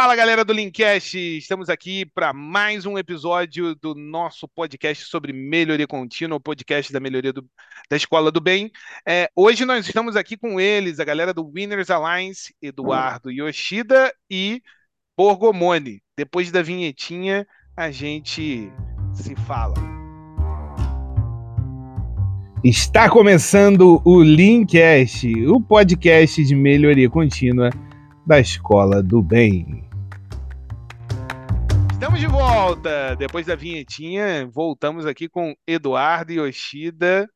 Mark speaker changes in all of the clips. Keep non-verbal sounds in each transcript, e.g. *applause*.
Speaker 1: Fala galera do Linkcast, estamos aqui para mais um episódio do nosso podcast sobre melhoria contínua, o podcast da melhoria do, da Escola do Bem. É, hoje nós estamos aqui com eles, a galera do Winners Alliance, Eduardo Yoshida e Borgomoni. Depois da vinhetinha, a gente se fala. Está começando o Linkcast, o podcast de melhoria contínua da Escola do Bem. Estamos de volta! Depois da vinhetinha, voltamos aqui com Eduardo Yoshida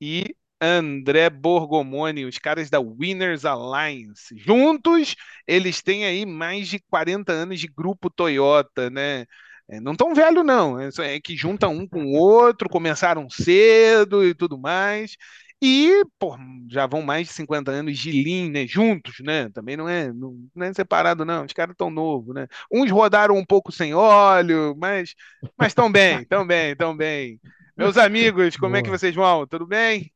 Speaker 1: e André Borgomoni, os caras da Winners Alliance. Juntos, eles têm aí mais de 40 anos de grupo Toyota, né? É, não tão velho, não. É, é que juntam um com o outro, começaram cedo e tudo mais. E, pô, já vão mais de 50 anos de Lean, né? Juntos, né? Também não é, não, não é separado, não. Os caras tão novos, né? Uns rodaram um pouco sem óleo, mas mas tão bem, *laughs* tão bem, tão bem. Meus amigos, como Boa. é que vocês vão? Tudo bem?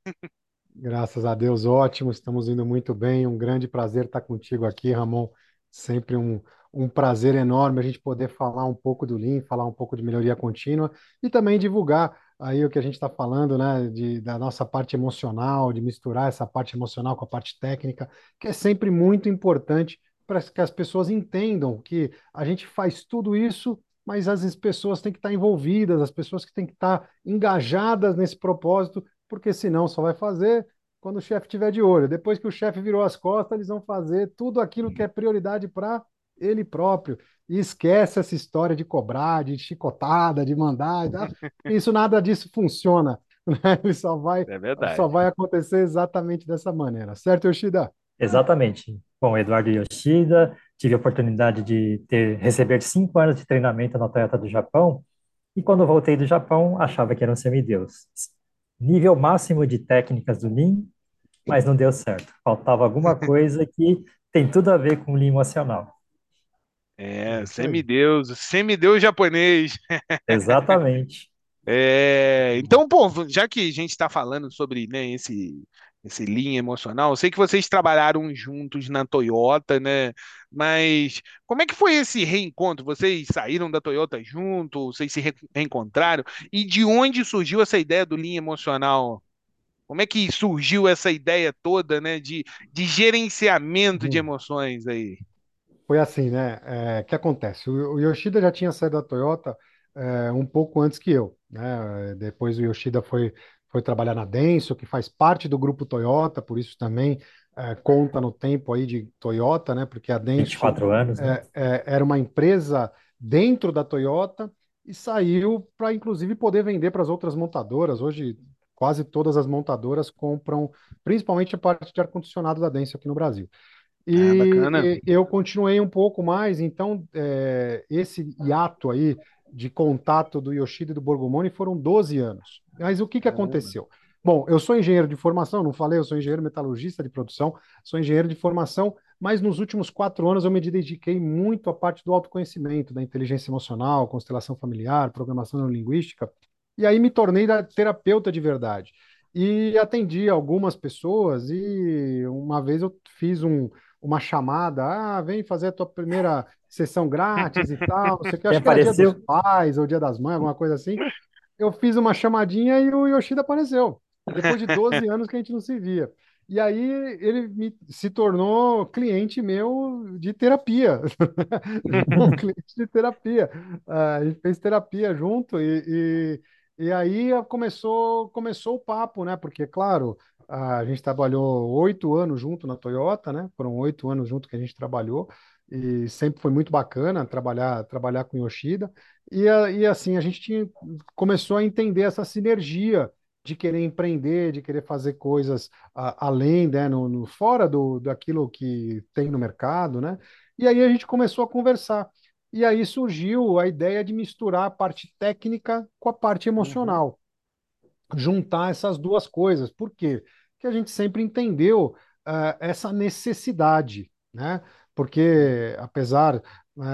Speaker 2: Graças a Deus, ótimo. Estamos indo muito bem. Um grande prazer estar contigo aqui, Ramon. Sempre um, um prazer enorme a gente poder falar um pouco do Lean, falar um pouco de melhoria contínua e também divulgar aí o que a gente está falando, né, de, da nossa parte emocional, de misturar essa parte emocional com a parte técnica, que é sempre muito importante para que as pessoas entendam que a gente faz tudo isso, mas as pessoas têm que estar envolvidas, as pessoas que têm que estar engajadas nesse propósito, porque senão só vai fazer quando o chefe estiver de olho. Depois que o chefe virou as costas, eles vão fazer tudo aquilo que é prioridade para ele próprio. E esquece essa história de cobrar, de chicotada, de mandar. *laughs* Isso nada disso funciona. *laughs* Né? Ele só vai, é só vai acontecer exatamente dessa maneira. Certo, Yoshida?
Speaker 3: Exatamente. Bom, Eduardo Yoshida, tive a oportunidade de ter, receber cinco anos de treinamento na Toyota do Japão, e quando voltei do Japão, achava que era um semideus. Nível máximo de técnicas do Lean, mas não deu certo. Faltava alguma *laughs* coisa que tem tudo a ver com o Lean emocional.
Speaker 1: É, semideus, semideus japonês.
Speaker 3: Exatamente. *laughs*
Speaker 1: É, então, bom, já que a gente está falando sobre né, esse, esse linha emocional, eu sei que vocês trabalharam juntos na Toyota, né? Mas como é que foi esse reencontro? Vocês saíram da Toyota junto, vocês se reencontraram? E de onde surgiu essa ideia do linha emocional? Como é que surgiu essa ideia toda, né, de, de gerenciamento de emoções aí?
Speaker 2: Foi assim, né? É, que acontece? O, o Yoshida já tinha saído da Toyota é, um pouco antes que eu, né? Depois o Yoshida foi, foi trabalhar na Denso, que faz parte do grupo Toyota, por isso também é, conta no tempo aí de Toyota, né? Porque a Denso
Speaker 3: 24 anos, né?
Speaker 2: É, é, era uma empresa dentro da Toyota e saiu para inclusive poder vender para as outras montadoras. Hoje quase todas as montadoras compram, principalmente a parte de ar-condicionado da Denso aqui no Brasil. Ah, e, eu continuei um pouco mais, então é, esse hiato aí de contato do Yoshida e do Borgomoni foram 12 anos. Mas o que, que aconteceu? Bom, eu sou engenheiro de formação, não falei, eu sou engenheiro metalurgista de produção, sou engenheiro de formação, mas nos últimos quatro anos eu me dediquei muito à parte do autoconhecimento, da inteligência emocional, constelação familiar, programação neurolinguística, e aí me tornei terapeuta de verdade. E atendi algumas pessoas, e uma vez eu fiz um, uma chamada, ah, vem fazer a tua primeira sessão grátis e tal, você quer, *laughs* acho que era dia dos pais ou dia das mães, alguma coisa assim. Eu fiz uma chamadinha e o Yoshida apareceu. Depois de 12 *laughs* anos que a gente não se via. E aí ele me, se tornou cliente meu de terapia. *laughs* um cliente de terapia. Uh, a gente fez terapia junto e, e, e aí começou, começou o papo, né? Porque, claro, a gente trabalhou oito anos junto na Toyota, né? Foram oito anos junto que a gente trabalhou e sempre foi muito bacana trabalhar trabalhar com Yoshida e, e assim a gente tinha, começou a entender essa sinergia de querer empreender, de querer fazer coisas a, além, né, no, no, fora do daquilo que tem no mercado, né? E aí a gente começou a conversar. E aí surgiu a ideia de misturar a parte técnica com a parte uhum. emocional. Uhum. Juntar essas duas coisas. Por quê? que a gente sempre entendeu uh, essa necessidade, né? Porque apesar né,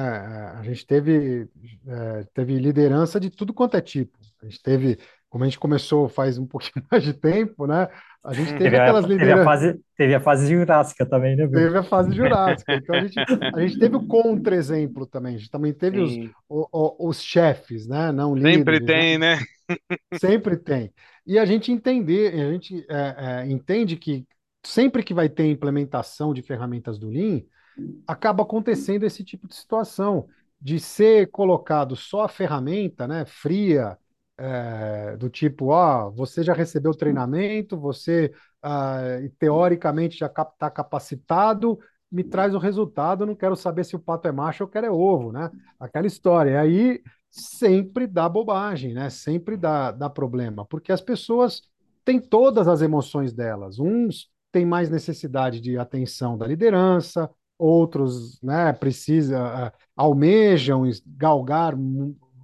Speaker 2: a gente teve uh, teve liderança de tudo quanto é tipo, a gente teve como a gente começou faz um *laughs* pouquinho mais de tempo, né? A gente teve
Speaker 3: Teve a,
Speaker 2: aquelas
Speaker 3: teve a
Speaker 2: lideranças,
Speaker 3: fase, teve a fase jurássica também, né,
Speaker 2: teve a fase jurássica. Então a gente, *laughs* a gente teve o contra-exemplo também. A gente também teve os, o- o- os chefes, né? Não
Speaker 1: Sempre
Speaker 2: líderes, né?
Speaker 1: tem, né?
Speaker 2: Sempre tem. E a gente entender, a gente é, é, entende que sempre que vai ter implementação de ferramentas do Lean, acaba acontecendo esse tipo de situação, de ser colocado só a ferramenta, né, fria, é, do tipo, ó, você já recebeu treinamento, você ah, teoricamente já está capacitado, me traz o resultado, não quero saber se o pato é macho ou quero é ovo, né? Aquela história. E aí sempre dá bobagem, né? Sempre dá, dá problema, porque as pessoas têm todas as emoções delas. Uns têm mais necessidade de atenção da liderança, outros, né, precisa, almejam galgar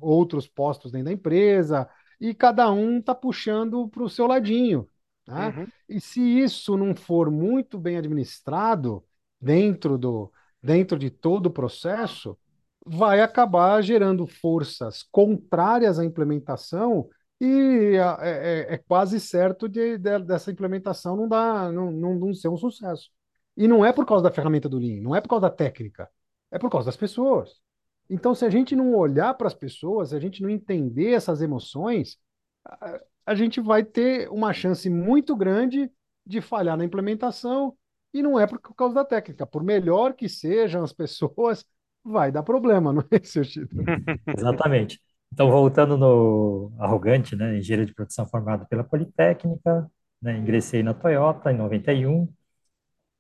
Speaker 2: outros postos dentro da empresa, e cada um está puxando para o seu ladinho, né?
Speaker 1: Uhum.
Speaker 2: E se isso não for muito bem administrado dentro do, dentro de todo o processo, vai acabar gerando forças contrárias à implementação e ah, é, é- é quase certo de, de- dessa implementação não dar, não, não, não ser um sucesso. E não é por causa da ferramenta do Lean, não é por causa da técnica, é por causa das pessoas. Então, se a gente não olhar para as pessoas, se a gente não entender essas emoções, a, a gente vai ter uma chance muito grande de falhar na implementação, e não é por causa da técnica. Por melhor que sejam as pessoas, vai dar problema, *laughs* não é, seu Tito? *laughs*
Speaker 3: Exatamente. Então, voltando no arrogante, né, engenheiro de produção formado pela Politécnica, né, ingressei na Toyota em 91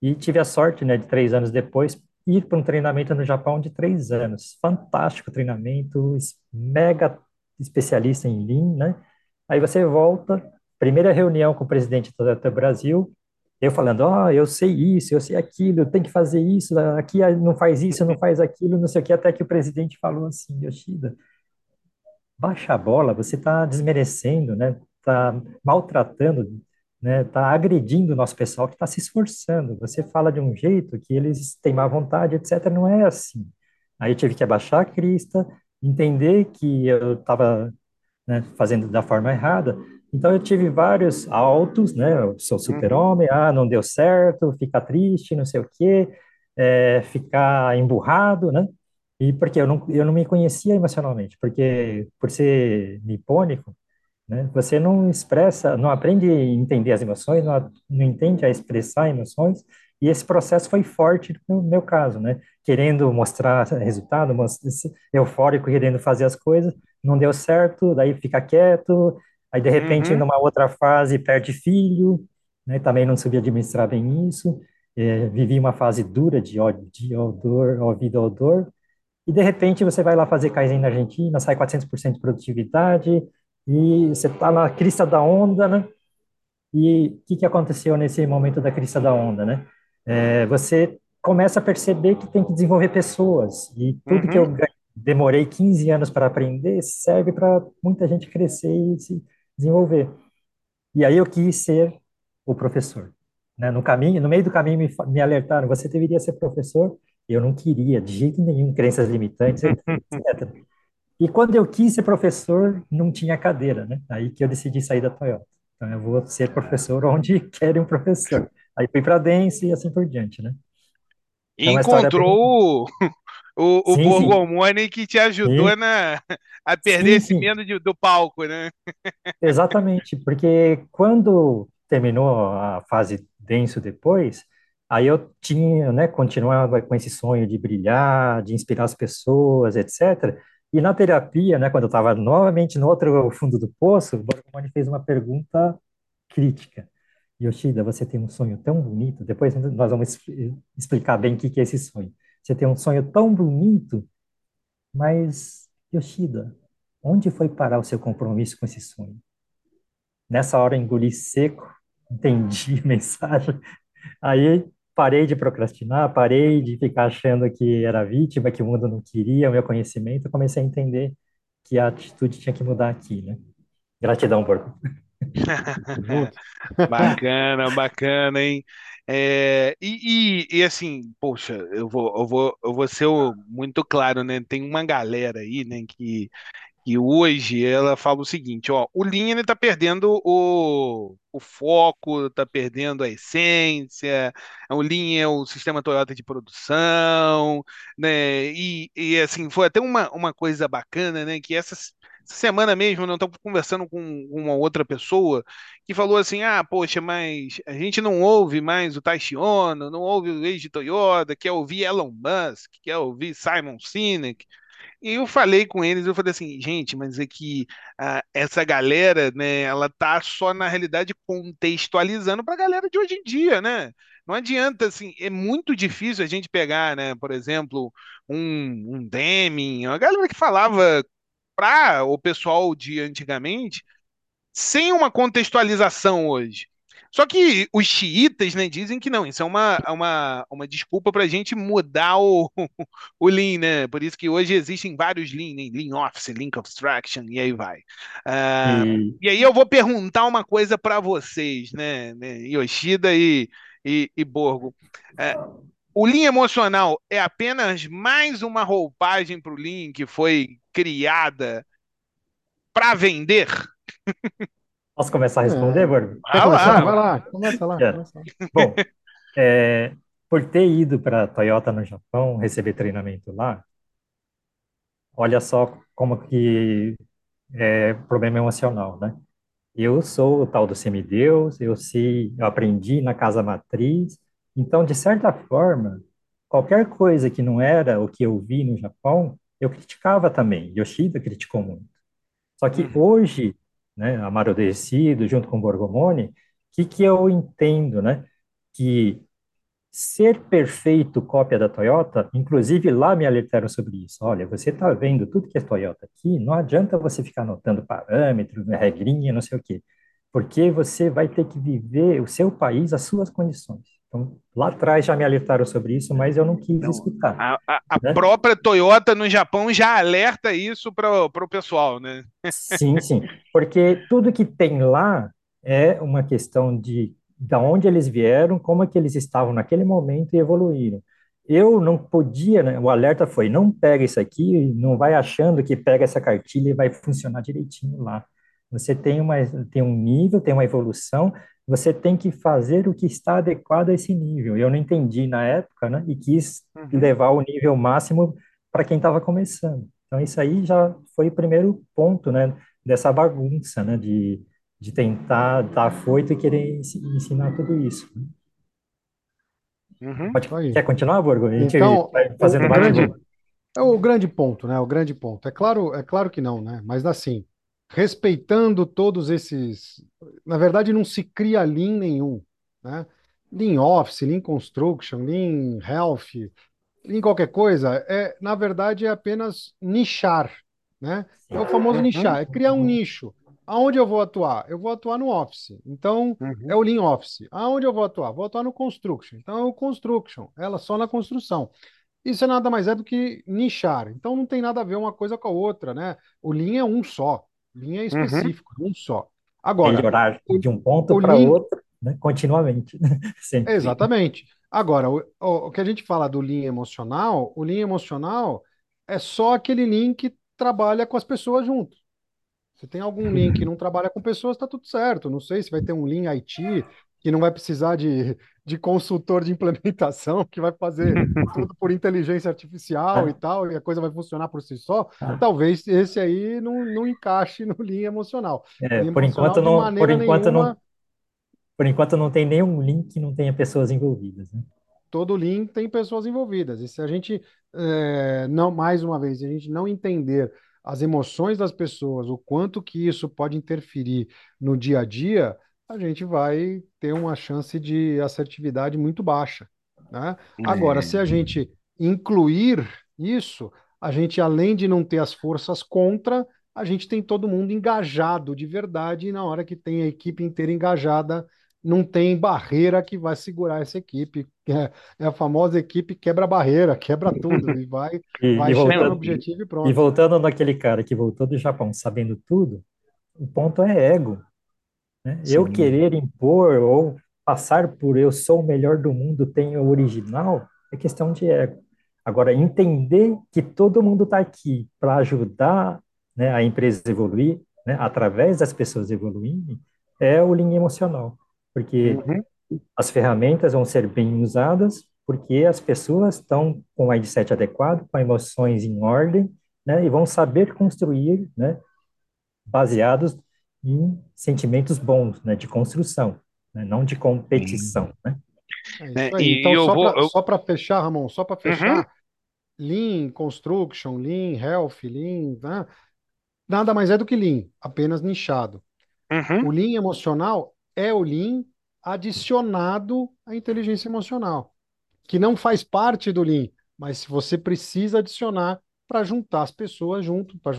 Speaker 3: e tive a sorte, né, de três anos depois ir para um treinamento no Japão de três anos. Fantástico treinamento, mega especialista em Lean, né? Aí você volta, primeira reunião com o presidente da Toyota Brasil, eu falando, ó, eu sei isso, eu sei aquilo, eu tenho que fazer isso, aqui não faz isso, não faz aquilo, não sei o que, até que o presidente falou assim, Yoshida, baixa a bola, você está desmerecendo, né? Está maltratando, né? Está agredindo o nosso pessoal que está se esforçando. Você fala de um jeito que eles têm má vontade, etc. Não é assim. Aí eu tive que abaixar a crista, entender que eu estava, né, fazendo da forma errada. Então eu tive vários altos, né? Eu sou
Speaker 1: Uhum.
Speaker 3: super-homem, ah, não deu certo, ficar triste, não sei o quê, é, ficar emburrado, né? E porque eu não, eu não me conhecia emocionalmente, porque por ser nipônico, né, você não expressa, não aprende a entender as emoções, não, não entende a expressar emoções, e esse processo foi forte no meu caso, né, querendo mostrar resultado, eufórico, querendo fazer as coisas, não deu certo, daí fica quieto, aí de repente
Speaker 1: Uhum.
Speaker 3: numa outra fase perde filho, né, também não sabia administrar bem isso, eh, vivi uma fase dura de ódio, de odor, ouvido odor, e de repente você vai lá fazer Kaizen na Argentina, sai 400% de produtividade, e você está na crista da onda, né? E o que, que aconteceu nesse momento da crista da onda, né? É, você começa a perceber que tem que desenvolver pessoas, e tudo que eu
Speaker 1: Uhum.
Speaker 3: demorei 15 anos para aprender serve para muita gente crescer e se desenvolver. E aí eu quis ser o professor, né? No caminho, no meio do caminho me, me alertaram, você deveria ser professor. Eu não queria, de jeito nenhum, crenças limitantes, *laughs* etc. E quando eu quis ser professor, não tinha cadeira, né? Aí que eu decidi sair da Toyota. Então eu vou ser professor *laughs* onde querem um professor. Aí fui para Dence e assim por diante, né? Então a história
Speaker 1: encontrou *laughs* o, o
Speaker 3: Sim, sim.
Speaker 1: Borgomone que te ajudou
Speaker 3: Sim.
Speaker 1: na, a perder esse medo de- do palco, né?
Speaker 3: Exatamente, porque quando terminou a fase denso depois, aí eu tinha, né, continuava com esse sonho de brilhar, de inspirar as pessoas, etc. E na terapia, né, quando eu estava novamente no outro fundo do poço, o Borgomani fez uma pergunta crítica. Yoshida, você tem um sonho tão bonito, depois nós vamos explicar bem o que é esse sonho. Você tem um sonho tão bonito, mas, Yoshida, onde foi parar o seu compromisso com esse sonho? Nessa hora engoli seco, *laughs* entendi a mensagem. Aí parei de procrastinar, parei de ficar achando que era vítima, que o mundo não queria o meu conhecimento, comecei a entender que a atitude tinha que mudar aqui, né? Gratidão, porco. *laughs* *laughs*
Speaker 1: Bacana, bacana, hein? É, e, e, e, assim, poxa, eu vou, eu vou, eu vou ser muito claro, né? Tem uma galera aí, né, que, E hoje ela fala o seguinte, ó, o Lean ele tá perdendo o, o foco, tá perdendo a essência, o Lean é o sistema Toyota de produção, né? E, e assim, foi até uma, uma coisa bacana, né? Que essa, essa semana mesmo, eu estava conversando com uma outra pessoa que falou assim, ah, poxa, mas a gente não ouve mais o Taishi Ono, não ouve o ex de Toyota, quer ouvir Elon Musk, quer ouvir Simon Sinek, e eu falei com eles, eu falei assim, gente, mas é que ah, essa galera, né, ela tá só na realidade contextualizando para a galera de hoje em dia, né? Não adianta, assim, é muito difícil a gente pegar, né, por exemplo, um, um Deming, a galera que falava para o pessoal de antigamente, sem uma contextualização hoje. Só que os xiitas, né, dizem que não, isso é uma, uma, uma desculpa para a gente mudar o, *laughs* o Lean, né? Por isso que hoje existem vários Lean, né? Lean Office, Lean Abstraction, e aí vai. Uh, e... e... aí eu vou perguntar uma coisa para vocês, né, né, Yoshida e, e, e Borgo. Uh, o Lean emocional é apenas mais uma roupagem para o Lean que foi criada para vender?
Speaker 3: Posso começar a responder, é. Borgo?
Speaker 2: Vai lá, vai lá, começa lá. É. Começa lá.
Speaker 3: Bom, é, por ter ido para a Toyota no Japão, receber treinamento lá, olha só como que é problema emocional, né? Eu sou o tal do semideus, eu sei, eu aprendi na casa matriz, então, de certa forma, qualquer coisa que não era o que eu vi no Japão, eu criticava também. Yoshida criticou muito. Só que uhum. hoje né, amarudecido, junto com Borgomoni, o que, que eu entendo, né? Que ser perfeito cópia da Toyota, inclusive lá me alertaram sobre isso. Olha, você está vendo tudo que é Toyota aqui, não adianta você ficar anotando parâmetros, né, regrinha, não sei o quê, porque você vai ter que viver o seu país, as suas condições. Então, lá atrás já me alertaram sobre isso, mas eu não quis não, escutar.
Speaker 1: A, a, a né? própria Toyota no Japão já alerta isso para o pessoal, né?
Speaker 3: Sim, sim. Porque tudo que tem lá é uma questão de de onde eles vieram, como é que eles estavam naquele momento e evoluíram. Eu não podia, né? o alerta foi, não pega isso aqui, não vai achando que pega essa cartilha e vai funcionar direitinho lá. Você tem, uma, tem um nível, tem uma evolução, você tem que fazer o que está adequado a esse nível. Eu não entendi na época, né? E quis uhum. levar o nível máximo para quem estava começando. Então, isso aí já foi o primeiro ponto, né? Dessa bagunça, né? De, de tentar dar foito e querer ensinar tudo isso. Uhum. Pode, quer continuar, Borgo? A gente
Speaker 2: então, vai fazendo o, grande, é o grande ponto, né? O grande ponto. É claro, é claro que não, né? Mas assim, respeitando todos esses. Na verdade, não se cria Lean nenhum. Né? Lean Office, Lean Construction, Lean Health, Lean qualquer coisa, é, na verdade, é apenas nichar. Né? É o famoso nichar, é criar um nicho. Aonde eu vou atuar? Eu vou atuar no Office. Então, uhum. é o Lean Office. Aonde eu vou atuar? Vou atuar no Construction. Então, é o Construction. Ela só na construção. Isso é nada mais é do que nichar. Então, não tem nada a ver uma coisa com a outra, né? O Lean é um só. Linha uhum. específica, uhum. um só. Agora,
Speaker 3: melhorar de um ponto para outro, né, continuamente. *laughs*
Speaker 2: Exatamente. Agora, o, o, que a gente fala do linha emocional, o linha emocional é só aquele link que trabalha com as pessoas junto. Se tem algum link que não trabalha com pessoas, está tudo certo. Não sei se vai ter um link IT que não vai precisar de, de consultor de implementação, que vai fazer tudo por inteligência artificial e tal, e a coisa vai funcionar por si só, ah. talvez esse aí não, não encaixe no linha emocional.
Speaker 3: É, linha por emocional, enquanto não, por enquanto nenhuma, não, por enquanto não tem nenhum link que não tenha pessoas envolvidas, né?
Speaker 2: Todo link tem pessoas envolvidas. E se a gente é, não, mais uma vez, a gente não entender as emoções das pessoas, o quanto que isso pode interferir no dia a dia, a gente vai ter uma chance de assertividade muito baixa. Né? Agora, se a gente incluir isso, a gente, além de não ter as forças contra, a gente tem todo mundo engajado de verdade, e na hora que tem a equipe inteira engajada, não tem barreira que vai segurar essa equipe. É, é a famosa equipe quebra barreira, quebra tudo, e *laughs* vai,
Speaker 3: e,
Speaker 2: vai
Speaker 3: e voltando, no objetivo e pronto. E voltando naquele cara que voltou do Japão sabendo tudo, o ponto é ego. Né? Eu querer impor ou passar por eu sou o melhor do mundo, tenho o original, é questão de ego. Agora, entender que todo mundo está aqui para ajudar né, a empresa evoluir, né, através das pessoas evoluindo, é o Lean emocional, porque
Speaker 2: Uhum.
Speaker 3: as ferramentas vão ser bem usadas, porque as pessoas estão com o mindset adequado, com emoções em ordem, né, e vão saber construir, né, baseados em sentimentos bons, né, de construção, né, não de competição, né?
Speaker 2: É
Speaker 1: né?
Speaker 2: isso aí.
Speaker 1: E
Speaker 2: Então,
Speaker 1: eu
Speaker 2: só para
Speaker 1: eu-
Speaker 2: fechar, Ramon, só para
Speaker 1: Uhum.
Speaker 2: fechar, Lean Construction, Lean Health, Lean, né? Nada mais é do que Lean, apenas nichado.
Speaker 1: Uhum.
Speaker 2: O Lean emocional é o Lean adicionado à inteligência emocional, que não faz parte do Lean, mas se você precisa adicionar para juntar as pessoas junto, para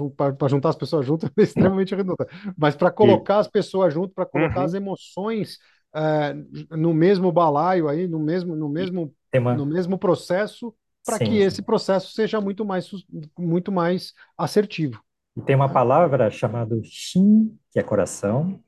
Speaker 2: juntar as pessoas junto *laughs* é extremamente redundante, mas para colocar as pessoas junto, para colocar
Speaker 1: Uhum.
Speaker 2: as emoções eh, no mesmo balaio aí, no mesmo, no mesmo,
Speaker 3: uma,
Speaker 2: no mesmo processo, para que esse processo seja muito mais, muito mais assertivo.
Speaker 3: E tem uma palavra chamada Shin, que é coração,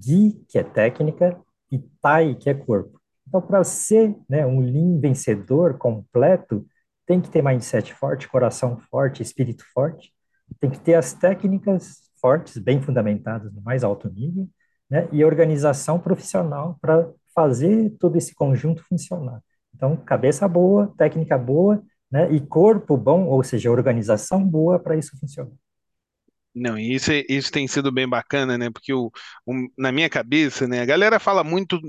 Speaker 3: Gi, que é técnica, e Tai, que é corpo. Então, para ser né, um Lean vencedor completo, tem que ter mindset forte, coração forte, espírito forte, tem que ter as técnicas fortes, bem fundamentadas no mais alto nível, né, e organização profissional para fazer todo esse conjunto funcionar. Então, cabeça boa, técnica boa, né, e corpo bom, ou seja, organização boa para isso funcionar.
Speaker 1: Não, e isso, é- isso tem sido bem bacana, né? Porque o, o- na minha cabeça, né? A galera fala muito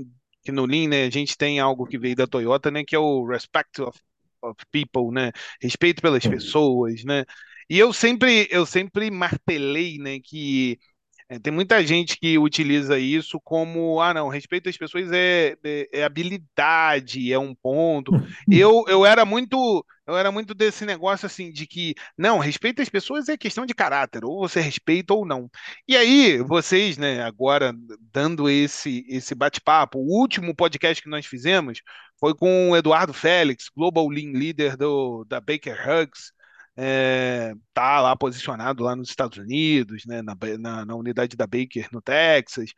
Speaker 1: que no Lean, né? A gente tem algo que veio da Toyota, né? Que é o respect of, of people, né? Respeito pelas
Speaker 3: Sim.
Speaker 1: pessoas, né? E eu sempre, eu sempre martelei, né? Que é, tem muita gente que utiliza isso como, ah, não, respeito às pessoas é, é, é habilidade, é um ponto. *laughs* Eu, eu era muito, eu era muito desse negócio assim de que, não, respeito às pessoas é questão de caráter, ou você respeita ou não. E aí, vocês, né, agora dando esse esse bate-papo, o último podcast que nós fizemos foi com o Eduardo Félix, Global Lean Leader do, da Baker Hughes. É, tá lá posicionado lá nos Estados Unidos, né, na, na, na unidade da Baker no Texas.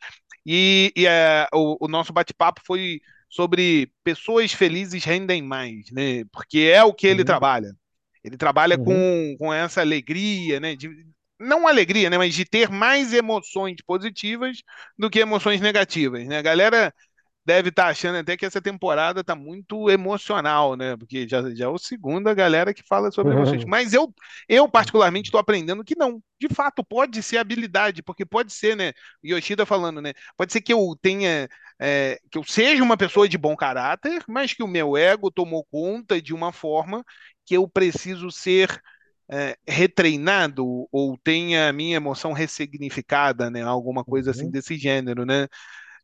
Speaker 1: E, e é, o, o nosso bate-papo foi sobre pessoas felizes rendem mais, né? Porque é o que ele
Speaker 2: Uhum.
Speaker 1: trabalha. Ele trabalha
Speaker 2: Uhum.
Speaker 1: com, com essa alegria, né? De, não alegria, né? Mas de ter mais emoções positivas do que emoções negativas, né? A galera deve estar achando até que essa temporada está muito emocional, né? Porque já, já é o segundo a galera que fala sobre emoções. Mas eu, eu particularmente, estou aprendendo que não. De fato, pode ser habilidade, porque pode ser, né? Yoshida falando, né? Pode ser que eu tenha, é, que eu seja uma pessoa de bom caráter, mas que o meu ego tomou conta de uma forma que eu preciso ser é, retreinado ou tenha a minha emoção ressignificada, né? Alguma coisa assim
Speaker 2: Uhum.
Speaker 1: desse gênero, né?
Speaker 2: Uhum.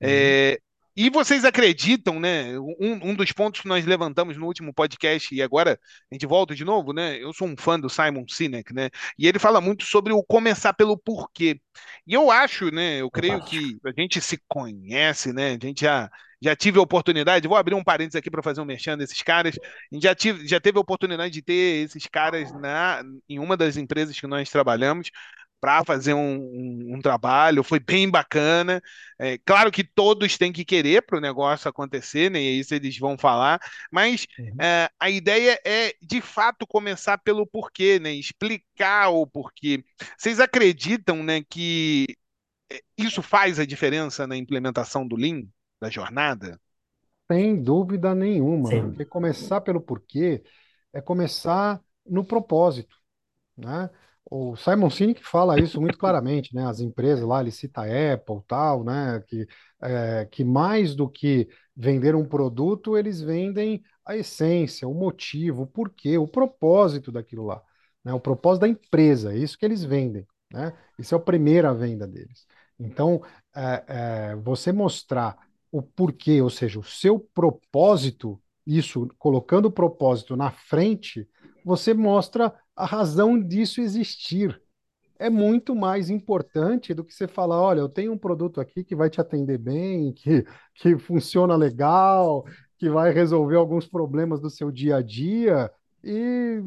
Speaker 1: É, e vocês acreditam, né? Um, um dos pontos que nós levantamos no último podcast, e agora a gente volta de novo, né? Eu sou um fã do Simon Sinek, né? E ele fala muito sobre o começar pelo porquê. E eu acho, né? Eu creio que a gente se conhece, né? A gente já, já tive a oportunidade, vou abrir um parênteses aqui para fazer um merchan desses caras. A gente já, tive, já teve a oportunidade de ter esses caras na, em uma das empresas que nós trabalhamos para fazer um, um, um trabalho, foi bem bacana. É, claro que todos têm que querer para o negócio acontecer, né? E isso eles vão falar, mas
Speaker 2: Uhum.
Speaker 1: é, a ideia é de fato começar pelo porquê, né? Explicar o porquê. Vocês acreditam, né, que isso faz a diferença na implementação do Lean, da jornada?
Speaker 2: Sem dúvida nenhuma,
Speaker 3: Sim.
Speaker 2: porque começar pelo porquê é começar no propósito, né? O Simon Sinek fala isso muito claramente, né? As empresas lá, ele cita a Apple, tal, né? Que, é, que mais do que vender um produto, eles vendem a essência, o motivo, o porquê, o propósito daquilo lá, né? O propósito da empresa, é isso que eles vendem, né? Isso é a primeira venda deles. Então, é, é, você mostrar o porquê, ou seja, o seu propósito, isso, colocando o propósito na frente, você mostra a razão disso existir. É muito mais importante do que você falar, olha, eu tenho um produto aqui que vai te atender bem, que, que funciona legal, que vai resolver alguns problemas do seu dia a dia e,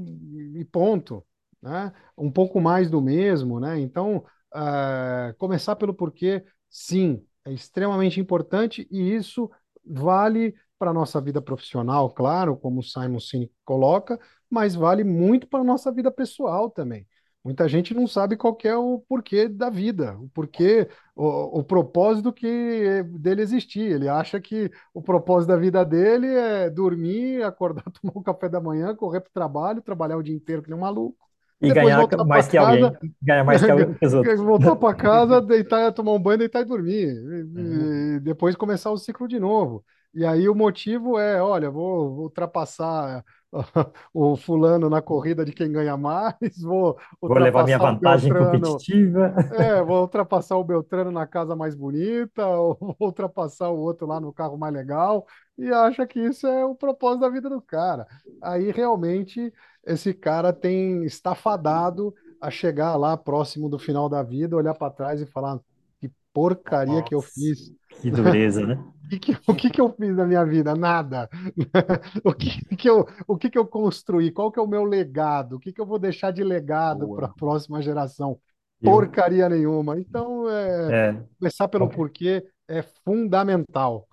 Speaker 2: e ponto, né? Um pouco mais do mesmo, né? Então, uh, começar pelo porquê, sim, é extremamente importante e isso vale para a nossa vida profissional, claro, como o Simon Sinek coloca, mas vale muito para a nossa vida pessoal também. Muita gente não sabe qual é o porquê da vida, o porquê, o, o propósito que dele existir. Ele acha que o propósito da vida dele é dormir, acordar, *laughs* tomar um café da manhã, correr para o trabalho, trabalhar o dia inteiro que nem um maluco,
Speaker 3: E ganhar mais que alguém,
Speaker 2: casa,
Speaker 3: ganhar mais que, alguém- que os outros.
Speaker 2: voltar para *laughs* casa, deitar, tomar um banho, deitar e dormir, e, e depois começar o ciclo de novo. E aí o motivo é, olha, vou, vou ultrapassar *laughs* o fulano na corrida de quem ganha mais, vou
Speaker 3: Vou levar minha
Speaker 2: ultrapassar o
Speaker 3: vantagem
Speaker 2: Beltrano,
Speaker 3: competitiva.
Speaker 2: é, *laughs* vou ultrapassar o Beltrano na casa mais bonita, *laughs* ou vou ultrapassar o outro lá no carro mais legal, e acha que isso é o propósito da vida do cara. Aí realmente esse cara tem está fadado a chegar lá próximo do final da vida, olhar para trás e falar que porcaria que eu
Speaker 3: Nossa,
Speaker 2: fiz.
Speaker 3: que dureza, né?
Speaker 2: O que que, o que que eu fiz na minha vida? Nada. *laughs* O que que eu, o que que eu construí? Qual que é o meu legado? O que que eu vou deixar de legado para a próxima geração? Porcaria nenhuma. Então, é,
Speaker 3: É,
Speaker 2: começar pelo porquê é fundamental.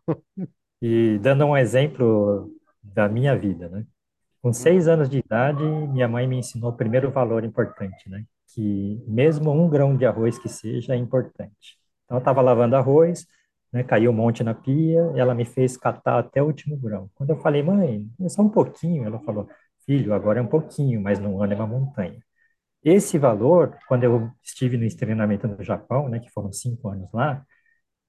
Speaker 3: e dando um exemplo da minha vida, né? Com seis anos de idade, minha mãe me ensinou o primeiro valor importante, né? Que mesmo um grão de arroz que seja é importante. Então, eu estava lavando arroz, né? Caiu um monte na pia, ela me fez catar até o último grão. Quando eu falei, mãe, é só um pouquinho, ela falou, filho, agora é um pouquinho, mas no ano é uma montanha. Esse valor, quando eu estive no treinamento no Japão, né? Que foram cinco anos lá,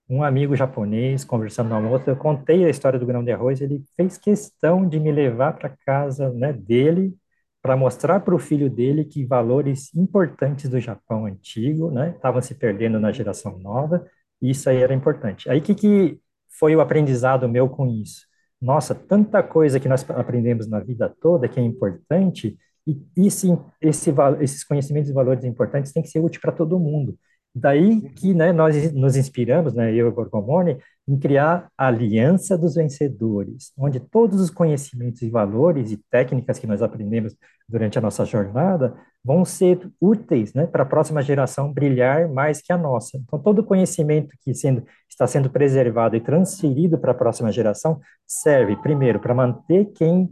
Speaker 3: um amigo japonês, conversando no almoço, eu contei a história do grão de arroz, ele fez questão de me levar para casa, né, dele, para mostrar para o filho dele que valores importantes do Japão antigo, né, estavam se perdendo na geração nova, isso aí era importante. Aí, que, que foi o aprendizado meu com isso? Nossa, tanta coisa que nós aprendemos na vida toda que é importante, e esse, esse, esses conhecimentos e valores importantes têm que ser úteis para todo mundo. Daí que, né, nós nos inspiramos, né, eu e o Borgomoni, em criar a Aliança dos Vencedores, onde todos os conhecimentos e valores e técnicas que nós aprendemos durante a nossa jornada vão ser úteis, né, para a próxima geração brilhar mais que a nossa. Então, todo o conhecimento que sendo, está sendo preservado e transferido para a próxima geração serve, primeiro, para manter quem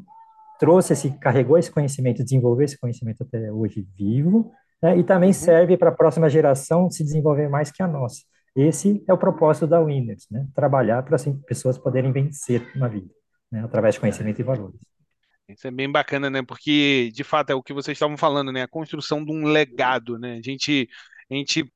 Speaker 3: trouxe esse, carregou esse conhecimento, desenvolveu esse conhecimento até hoje vivo, né? E também
Speaker 2: Uhum.
Speaker 3: serve para a próxima geração se desenvolver mais que a nossa. Esse é o propósito da Winners, né? Trabalhar para assim, pessoas poderem vencer na vida, né? Através de conhecimento e valores.
Speaker 1: Isso é bem bacana, né? Porque, de fato, é o que vocês estavam falando, né? A construção de um legado, né? A gente, a gente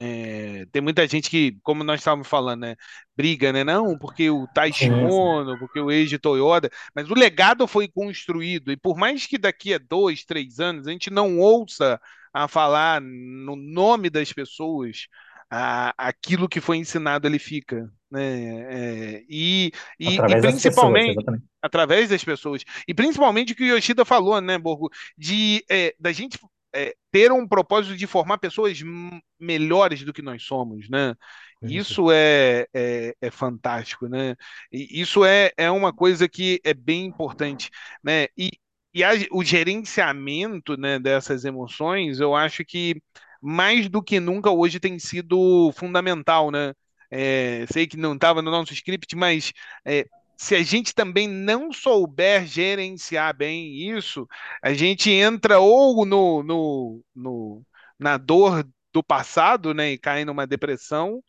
Speaker 1: é, tem muita gente que, como nós estávamos falando, né? Briga, né? Não, porque o Taishi
Speaker 3: Sim, sim.
Speaker 1: Ono, porque o Eiji Toyoda, mas o legado foi construído. E por mais que daqui a dois, três anos a gente não ouça a falar no nome das pessoas, a, aquilo que foi ensinado ele fica, né? É, e, e, e
Speaker 3: Através das pessoas,
Speaker 1: principalmente através das pessoas. E principalmente o que o Yoshida falou, né, Borgo, de é, da gente é, ter um propósito de formar pessoas melhores do que nós somos, né?
Speaker 2: Isso.
Speaker 1: Isso é, é, é fantástico, né? E isso é, é uma coisa que é bem importante, né? E, e a- o gerenciamento, né, dessas emoções, eu acho que mais do que nunca hoje tem sido fundamental, né? É, sei que não estava no nosso script, mas é, se a gente também não souber gerenciar bem isso, a gente entra ou no, no, no- na dor do passado, né, e cai numa depressão,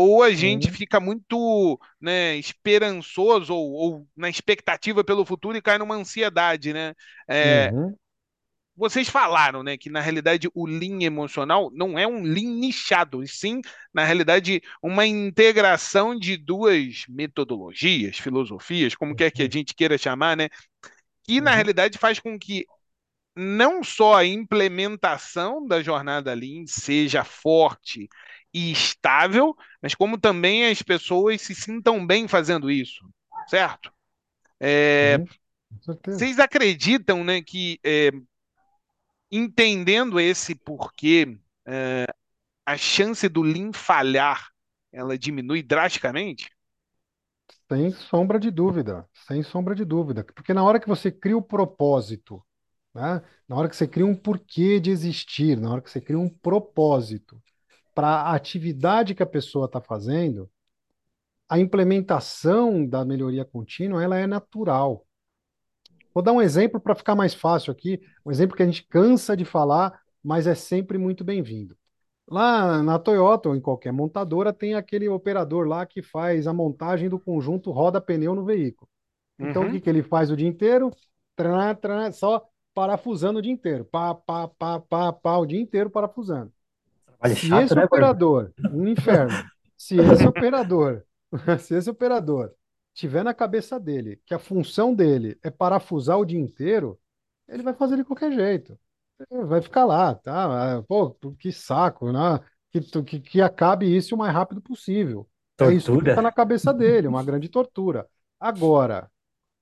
Speaker 1: ou a gente
Speaker 2: Uhum.
Speaker 1: fica muito, né, esperançoso ou, ou na expectativa pelo futuro e cai numa ansiedade, né? É,
Speaker 2: Uhum.
Speaker 1: vocês falaram, né, que na realidade o Lean emocional não é um Lean nichado, e sim, na realidade, uma integração de duas metodologias, filosofias, como quer que a gente queira chamar, né, que na
Speaker 2: Uhum.
Speaker 1: realidade faz com que não só a implementação da jornada Lean seja forte e estável, mas como também as pessoas se sintam bem fazendo isso, certo? É, vocês acreditam, né, que é, entendendo esse porquê, é, a chance do Lean falhar, ela diminui drasticamente?
Speaker 2: Sem sombra de dúvida, sem sombra de dúvida. Porque na hora que você cria o propósito, né? Na hora que você cria um porquê de existir, na hora que você cria um propósito para a atividade que a pessoa está fazendo, a implementação da melhoria contínua, ela é natural. Vou dar um exemplo para ficar mais fácil aqui, um exemplo que a gente cansa de falar, mas é sempre muito bem-vindo. Lá na Toyota ou em qualquer montadora tem aquele operador lá que faz a montagem do conjunto roda-pneu no veículo. Então uhum. o que, que ele faz o dia inteiro? Trã, trã, só parafusando o dia inteiro. Pá, pá, pá, pá, pá, o dia inteiro parafusando. Se chato, esse né, operador, um inferno, se esse operador, *laughs* se esse operador tiver na cabeça dele que a função dele é parafusar o dia inteiro, ele vai fazer de qualquer jeito. Vai ficar lá, tá? Pô, que saco, né? Que, que, que acabe isso o mais rápido possível. Tortura. É isso que está na cabeça dele, uma grande tortura. Agora,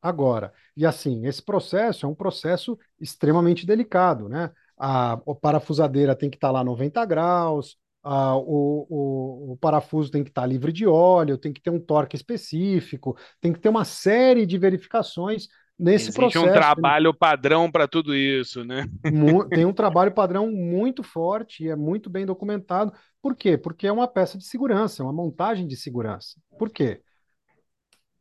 Speaker 2: agora, e assim, esse processo é um processo extremamente delicado, né? A, a parafusadeira tem que estar tá lá 90 graus, a, o, o, o, parafuso tem que estar tá livre de óleo, tem que ter um torque específico, tem que ter uma série de verificações nesse Existe processo.
Speaker 1: um trabalho padrão para tudo isso, né? *laughs*
Speaker 2: Tem um trabalho padrão muito forte e é muito bem documentado. Por quê? Porque é uma peça de segurança, é uma montagem de segurança. Por quê?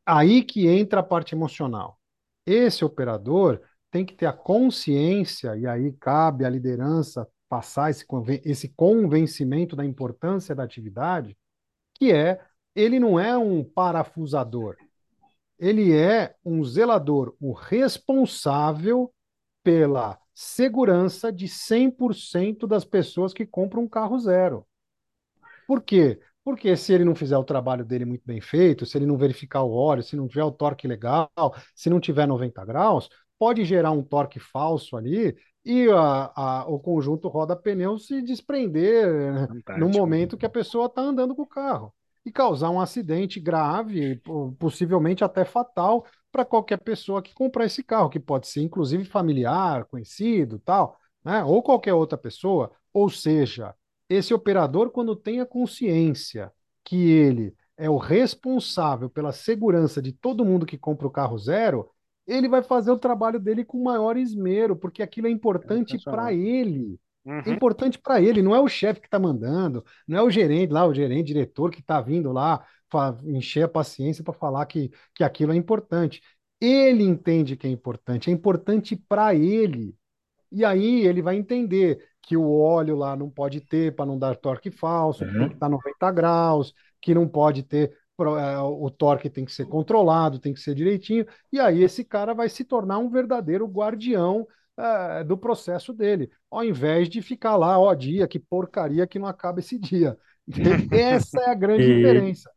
Speaker 2: Aí que entra a parte emocional. Esse operador tem que ter a consciência, e aí cabe à liderança passar esse, esse convencimento da importância da atividade, que é ele não é um parafusador, ele é um zelador, o responsável pela segurança de 100% das pessoas que compram um carro zero. Por quê? Porque se ele não fizer o trabalho dele muito bem feito, se ele não verificar o óleo, se não tiver o torque legal, se não tiver 90 graus, pode gerar um torque falso ali e a, a, o conjunto roda-pneu se desprender Fantástico. no momento que a pessoa está andando com o carro e causar um acidente grave, possivelmente até fatal, para qualquer pessoa que comprar esse carro, que pode ser inclusive familiar, conhecido, tal, né? ou qualquer outra pessoa. Ou seja, esse operador, quando tem a consciência que ele é o responsável pela segurança de todo mundo que compra o carro zero, ele vai fazer o trabalho dele com maior esmero, porque aquilo é importante para ele. Uhum. É importante para ele, não é o chefe que está mandando, não é o gerente lá, o gerente, diretor que está vindo lá encher a paciência para falar que, que aquilo é importante. Ele entende que é importante, é importante para ele. E aí ele vai entender que o óleo lá não pode ter para não dar torque falso, uhum. que tem que estar tá 90 graus, que não pode ter é, o torque tem que ser controlado, tem que ser direitinho, e aí esse cara vai se tornar um verdadeiro guardião é, do processo dele, ao invés de ficar lá, ó, dia, que porcaria que não acaba esse dia. *laughs* Essa é a grande e, diferença.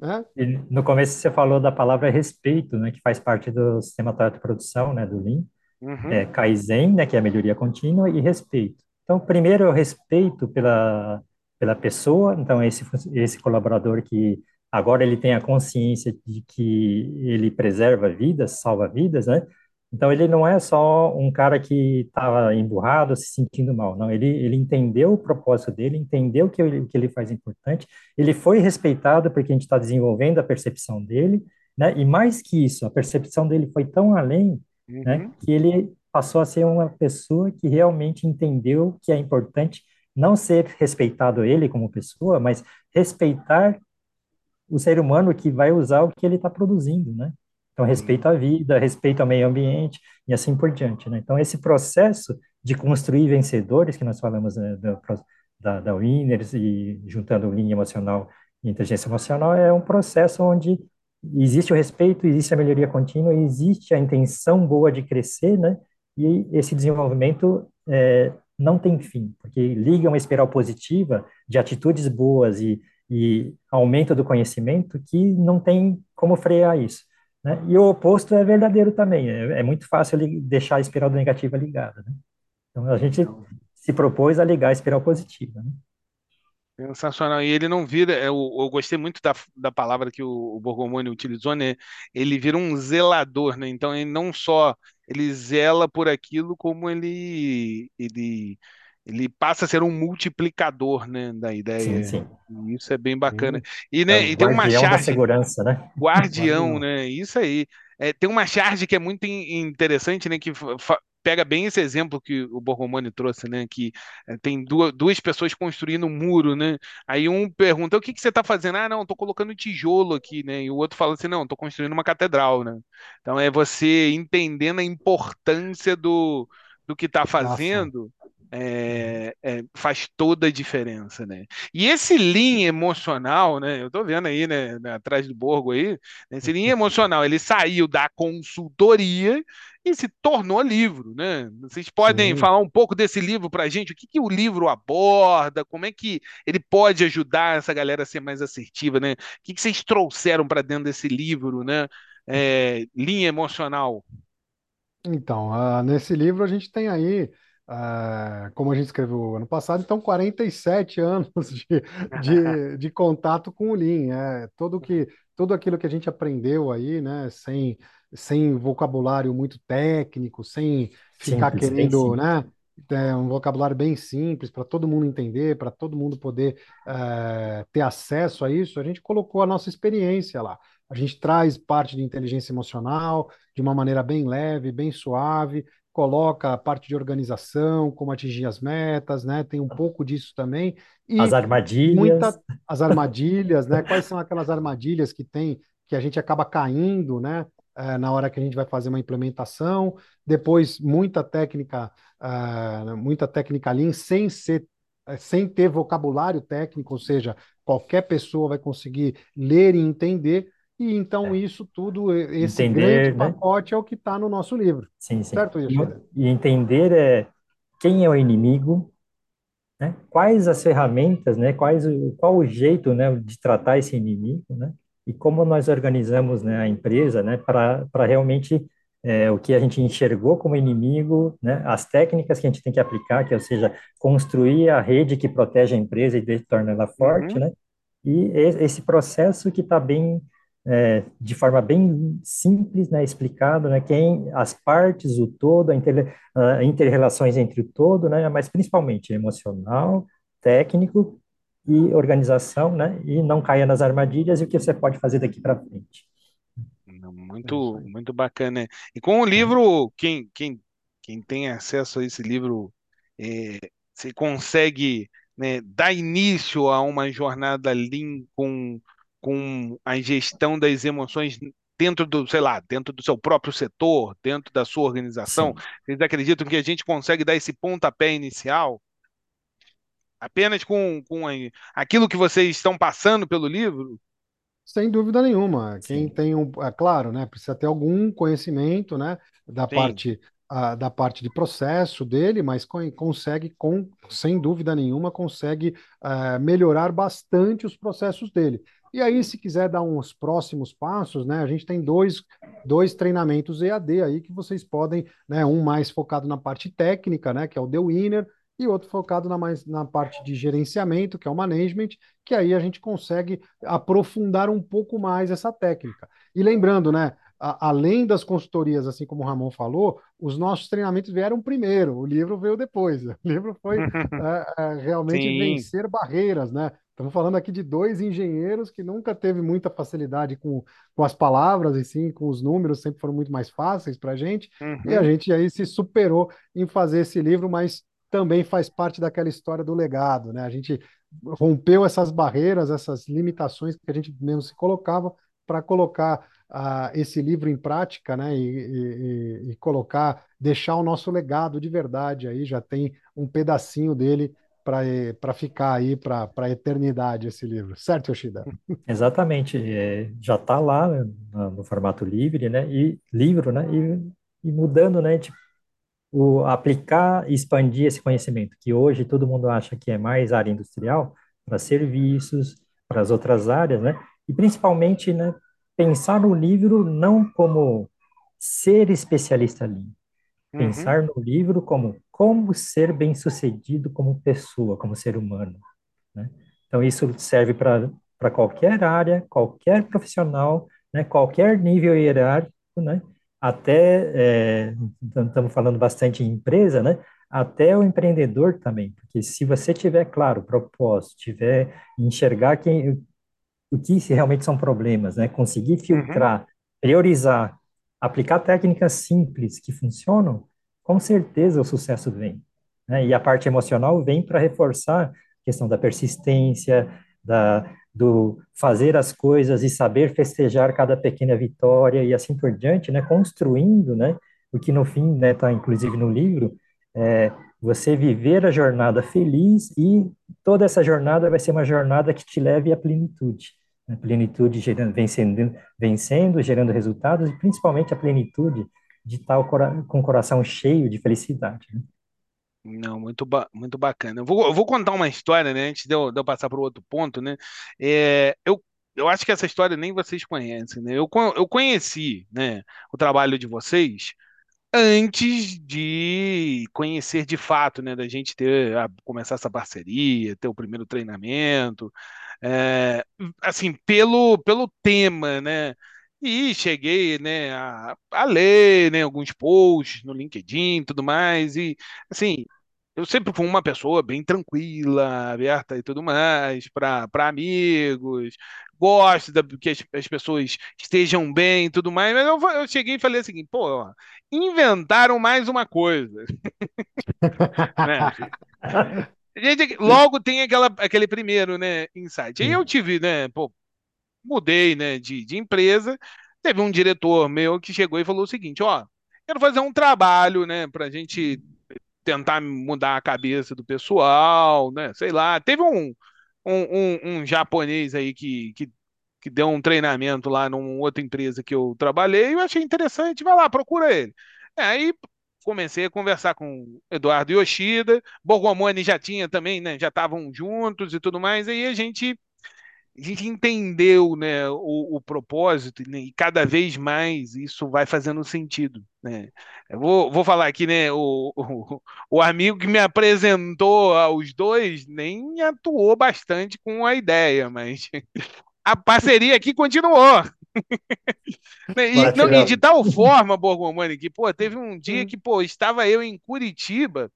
Speaker 2: Né?
Speaker 3: no começo você falou da palavra respeito, né, que faz parte do sistema de produção, né, do Lean. Uhum. É, Kaizen, né, que é a melhoria contínua, e respeito. Então, primeiro eu respeito pela, pela pessoa, então esse, esse colaborador que agora ele tem a consciência de que ele preserva vidas, salva vidas, né? Então ele não é só um cara que estava emburrado, se sentindo mal, não. Ele, ele entendeu o propósito dele, entendeu que o que ele faz é importante, ele foi respeitado porque a gente está desenvolvendo a percepção dele, né? E mais que isso, a percepção dele foi tão além, né, uhum. né? Que ele passou a ser uma pessoa que realmente entendeu que é importante não ser respeitado ele como pessoa, mas respeitar o ser humano que vai usar o que ele está produzindo, né? Então, respeito à vida, respeito ao meio ambiente e assim por diante. Né? Então, esse processo de construir vencedores, que nós falamos né, da, da, da Winners e juntando linha emocional e inteligência emocional, é um processo onde existe o respeito, existe a melhoria contínua, existe a intenção boa de crescer, né? E esse desenvolvimento é, não tem fim, porque liga uma espiral positiva de atitudes boas e, e aumento do conhecimento que não tem como frear isso. Né? E o oposto é verdadeiro também. É, é muito fácil deixar a espiral negativa ligada. Né? Então a gente se propôs a ligar a espiral positiva. Né?
Speaker 1: Sensacional. E ele não vira. Eu, eu gostei muito da, da palavra que o, o Borgomoni utilizou, né? Ele vira um zelador, né? Então ele não só ele zela por aquilo, como ele ele ele passa a ser um multiplicador, né, da ideia. Sim, sim. Isso é bem bacana. E, né, é, e tem uma charge. Da
Speaker 3: segurança, né?
Speaker 1: Guardião, né? Isso aí. É, tem uma charge que é muito interessante, né? Que pega bem esse exemplo que o Borromani trouxe, né? Que é, tem duas, duas pessoas construindo um muro, né? Aí um pergunta: o que, que você está fazendo? Ah, não, estou colocando tijolo aqui, né? E o outro fala assim: não, estou construindo uma catedral, né? Então é você entendendo a importância do, do que está fazendo. É, é, faz toda a diferença, né? E esse lean emocional, né? Eu tô vendo aí, né, né atrás do Borgo aí, né, esse lean emocional, ele saiu da consultoria e se tornou livro, né? Vocês podem
Speaker 2: Sim.
Speaker 1: falar um pouco desse livro para a gente? O que, que o livro aborda? Como é que ele pode ajudar essa galera a ser mais assertiva, né? O que, que vocês trouxeram para dentro desse livro, né? É, linha emocional.
Speaker 2: Então, ah, nesse livro a gente tem aí, ah, como a gente escreveu ano passado, então 47 anos de, *laughs* de, de contato com o Lean. É, todo que, tudo aquilo que a gente aprendeu aí, né, sem, sem vocabulário muito técnico, sem ficar
Speaker 3: Simples,
Speaker 2: querendo, né, é, um vocabulário bem simples para todo mundo entender, para todo mundo poder eh, ter acesso a isso, a gente colocou a nossa experiência lá. A gente traz parte de inteligência emocional de uma maneira bem leve, bem suave, coloca a parte de organização, como atingir as metas, né? Tem um pouco disso também.
Speaker 3: As
Speaker 2: E
Speaker 3: armadilhas,
Speaker 2: muita as armadilhas, né? Quais são aquelas armadilhas que tem que a gente acaba caindo, né? eh, na hora que a gente vai fazer uma implementação. Depois, muita técnica, ah, muita técnica Lean sem ser, eh, sem ter vocabulário técnico, ou seja, qualquer pessoa vai conseguir ler e entender. E então
Speaker 3: é,
Speaker 2: isso tudo, esse grande
Speaker 3: entender, né?
Speaker 2: pacote é o que está no nosso livro.
Speaker 3: Sim, sim.
Speaker 2: Certo,
Speaker 3: E, e entender é quem é o inimigo, né? Quais as ferramentas, né? Quais o, qual o jeito, né, de tratar esse inimigo, né? E como nós organizamos, né, a empresa, né, para realmente é, o que a gente enxergou como inimigo, né? As técnicas que a gente tem que aplicar, que é, ou seja, construir a rede que protege a empresa e torna ela forte,
Speaker 1: Uhum.
Speaker 3: né? E- esse processo que está bem é, de forma bem simples, né, explicado, né, quem as partes, o todo, a inter, interrelações entre o todo, né, mas principalmente emocional, técnico e organização, né, e não caia nas armadilhas e o que você pode fazer daqui para frente.
Speaker 1: Não,
Speaker 2: É
Speaker 1: Muito, muito bacana. E com o livro, quem, quem, quem tem acesso a esse livro, é, você consegue, né, dar início a uma jornada Lean com, com a gestão das emoções dentro do, sei lá, dentro do seu próprio setor, dentro da sua organização.
Speaker 3: Sim,
Speaker 1: Vocês acreditam que a gente consegue dar esse pontapé inicial apenas com, com aquilo que vocês estão passando pelo livro?
Speaker 2: Sem dúvida nenhuma. Quem
Speaker 3: sim,
Speaker 2: tem um, é claro, né, precisa ter algum conhecimento, né, da
Speaker 1: Sim.
Speaker 2: parte ah, da parte de processo dele, mas con- consegue com, sem dúvida nenhuma, consegue ah, melhorar bastante os processos dele. E aí, se quiser dar uns próximos passos, né, a gente tem dois, dois treinamentos EAD aí que vocês podem, né, um mais focado na parte técnica, né, que é o The Winner, e outro focado na mais na parte de gerenciamento, que é o management, que aí a gente consegue aprofundar um pouco mais essa técnica. E lembrando, né, a- além das consultorias, assim como o Ramon falou, os nossos treinamentos vieram primeiro, o livro veio depois. *laughs* O livro foi *laughs* é, é, realmente
Speaker 1: Sim.
Speaker 2: vencer barreiras, né? Estamos falando aqui de dois engenheiros que nunca teve muita facilidade com, com as palavras e sim com os números, sempre foram muito mais fáceis para a gente, e a
Speaker 1: Uhum.
Speaker 2: gente aí se superou em fazer esse livro, mas também faz parte daquela história do legado, né? A gente rompeu essas barreiras, essas limitações que a gente mesmo se colocava para colocar ah, esse livro em prática, né? E, e- e- colocar, deixar o nosso legado de verdade aí, já tem um pedacinho dele para ficar aí para a eternidade esse livro, certo, Yoshida? *laughs*
Speaker 3: exatamente. É, já está lá né, no, no formato livre, né, e livro, né, e, e mudando, né, tipo, o aplicar e expandir esse conhecimento, que hoje todo mundo acha que é mais área industrial, para serviços, para as outras áreas, né? E principalmente, né, pensar no livro não como ser especialista ali,
Speaker 1: Uhum.
Speaker 3: pensar no livro como como ser bem-sucedido como pessoa, como ser humano, né? Então isso serve para para qualquer área, qualquer profissional, né, qualquer nível hierárquico, né? Até é, estamos falando bastante em empresa, né? Até o empreendedor também, porque se você tiver claro o propósito, tiver enxergar quem, o que realmente são problemas, né? Conseguir
Speaker 1: Uhum.
Speaker 3: filtrar, priorizar, aplicar técnicas simples que funcionam, com certeza o sucesso vem, né? E a parte emocional vem para reforçar a questão da persistência, da, do fazer as coisas e saber festejar cada pequena vitória e assim por diante, né? Construindo, né? O que no fim, né, está inclusive no livro, é, você viver a jornada feliz e toda essa jornada vai ser uma jornada que te leve à plenitude. A plenitude gerando, vencendo, vencendo, gerando resultados e principalmente a plenitude de estar com o coração cheio de felicidade. Né?
Speaker 1: Não, muito, ba muito bacana. Eu vou, eu vou contar uma história, né? Antes de eu, de eu passar para o outro ponto, né? É, eu, eu acho que essa história nem vocês conhecem, né? Eu, eu conheci, né, o trabalho de vocês antes de conhecer de fato, né, da gente ter a, começar essa parceria, ter o primeiro treinamento, é, assim, pelo pelo tema, né? E cheguei, né, a, a ler, né, alguns posts no LinkedIn, e tudo mais, e assim, eu sempre fui uma pessoa bem tranquila, aberta e tudo mais, para amigos, gosto da, que as, as, pessoas estejam bem e tudo mais, mas eu, eu cheguei e falei assim, pô, ó, inventaram mais uma coisa. *laughs* né? *laughs* Logo tem aquela, aquele primeiro, né, insight. Aí eu tive, né, pô, mudei, né, de, de empresa, teve um diretor meu que chegou e falou o seguinte, ó, quero fazer um trabalho, né, pra gente tentar mudar a cabeça do pessoal, né? Sei lá. Teve um, um, um, um japonês aí que, que, que, deu um treinamento lá numa outra empresa que eu trabalhei e eu achei interessante. Vai lá, procura ele. É, aí comecei a conversar com Eduardo Yoshida, Borgomoni já tinha também, né? Já estavam juntos e tudo mais. Aí a gente a gente entendeu né, o, o propósito né, e cada vez mais isso vai fazendo sentido. Né? Vou, vou falar aqui, né? O, o, o, amigo que me apresentou aos dois nem atuou bastante com a ideia, mas *laughs* a parceria aqui continuou. *laughs* e, não, e de tal *laughs* forma, Borgomani, que pô, teve um dia que pô, estava eu em Curitiba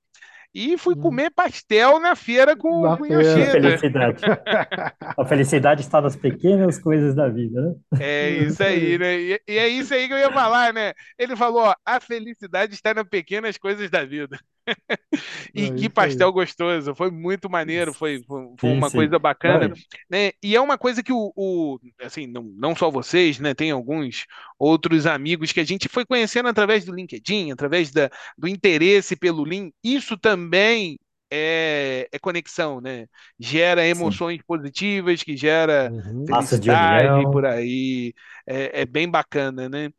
Speaker 1: e fui hum. comer pastel na feira com, na. Yoshida.
Speaker 3: Felicidade. *laughs* A felicidade está nas pequenas coisas da vida, né?
Speaker 1: É isso aí, né? E, e, é isso aí que eu ia falar, né? Ele falou, ó, a felicidade está nas pequenas coisas da vida. *laughs* e é que pastel aí. gostoso, foi muito maneiro, foi, foi, foi sim, uma sim. coisa bacana, né? E é uma coisa que o, o, assim, não, não só vocês, né? Tem alguns outros amigos que a gente foi conhecendo através do LinkedIn, através da, do interesse pelo Lean. Isso também é, é, conexão, né? Gera emoções Sim. positivas, que gera uhum. felicidade por aí. É, é, bem bacana, né?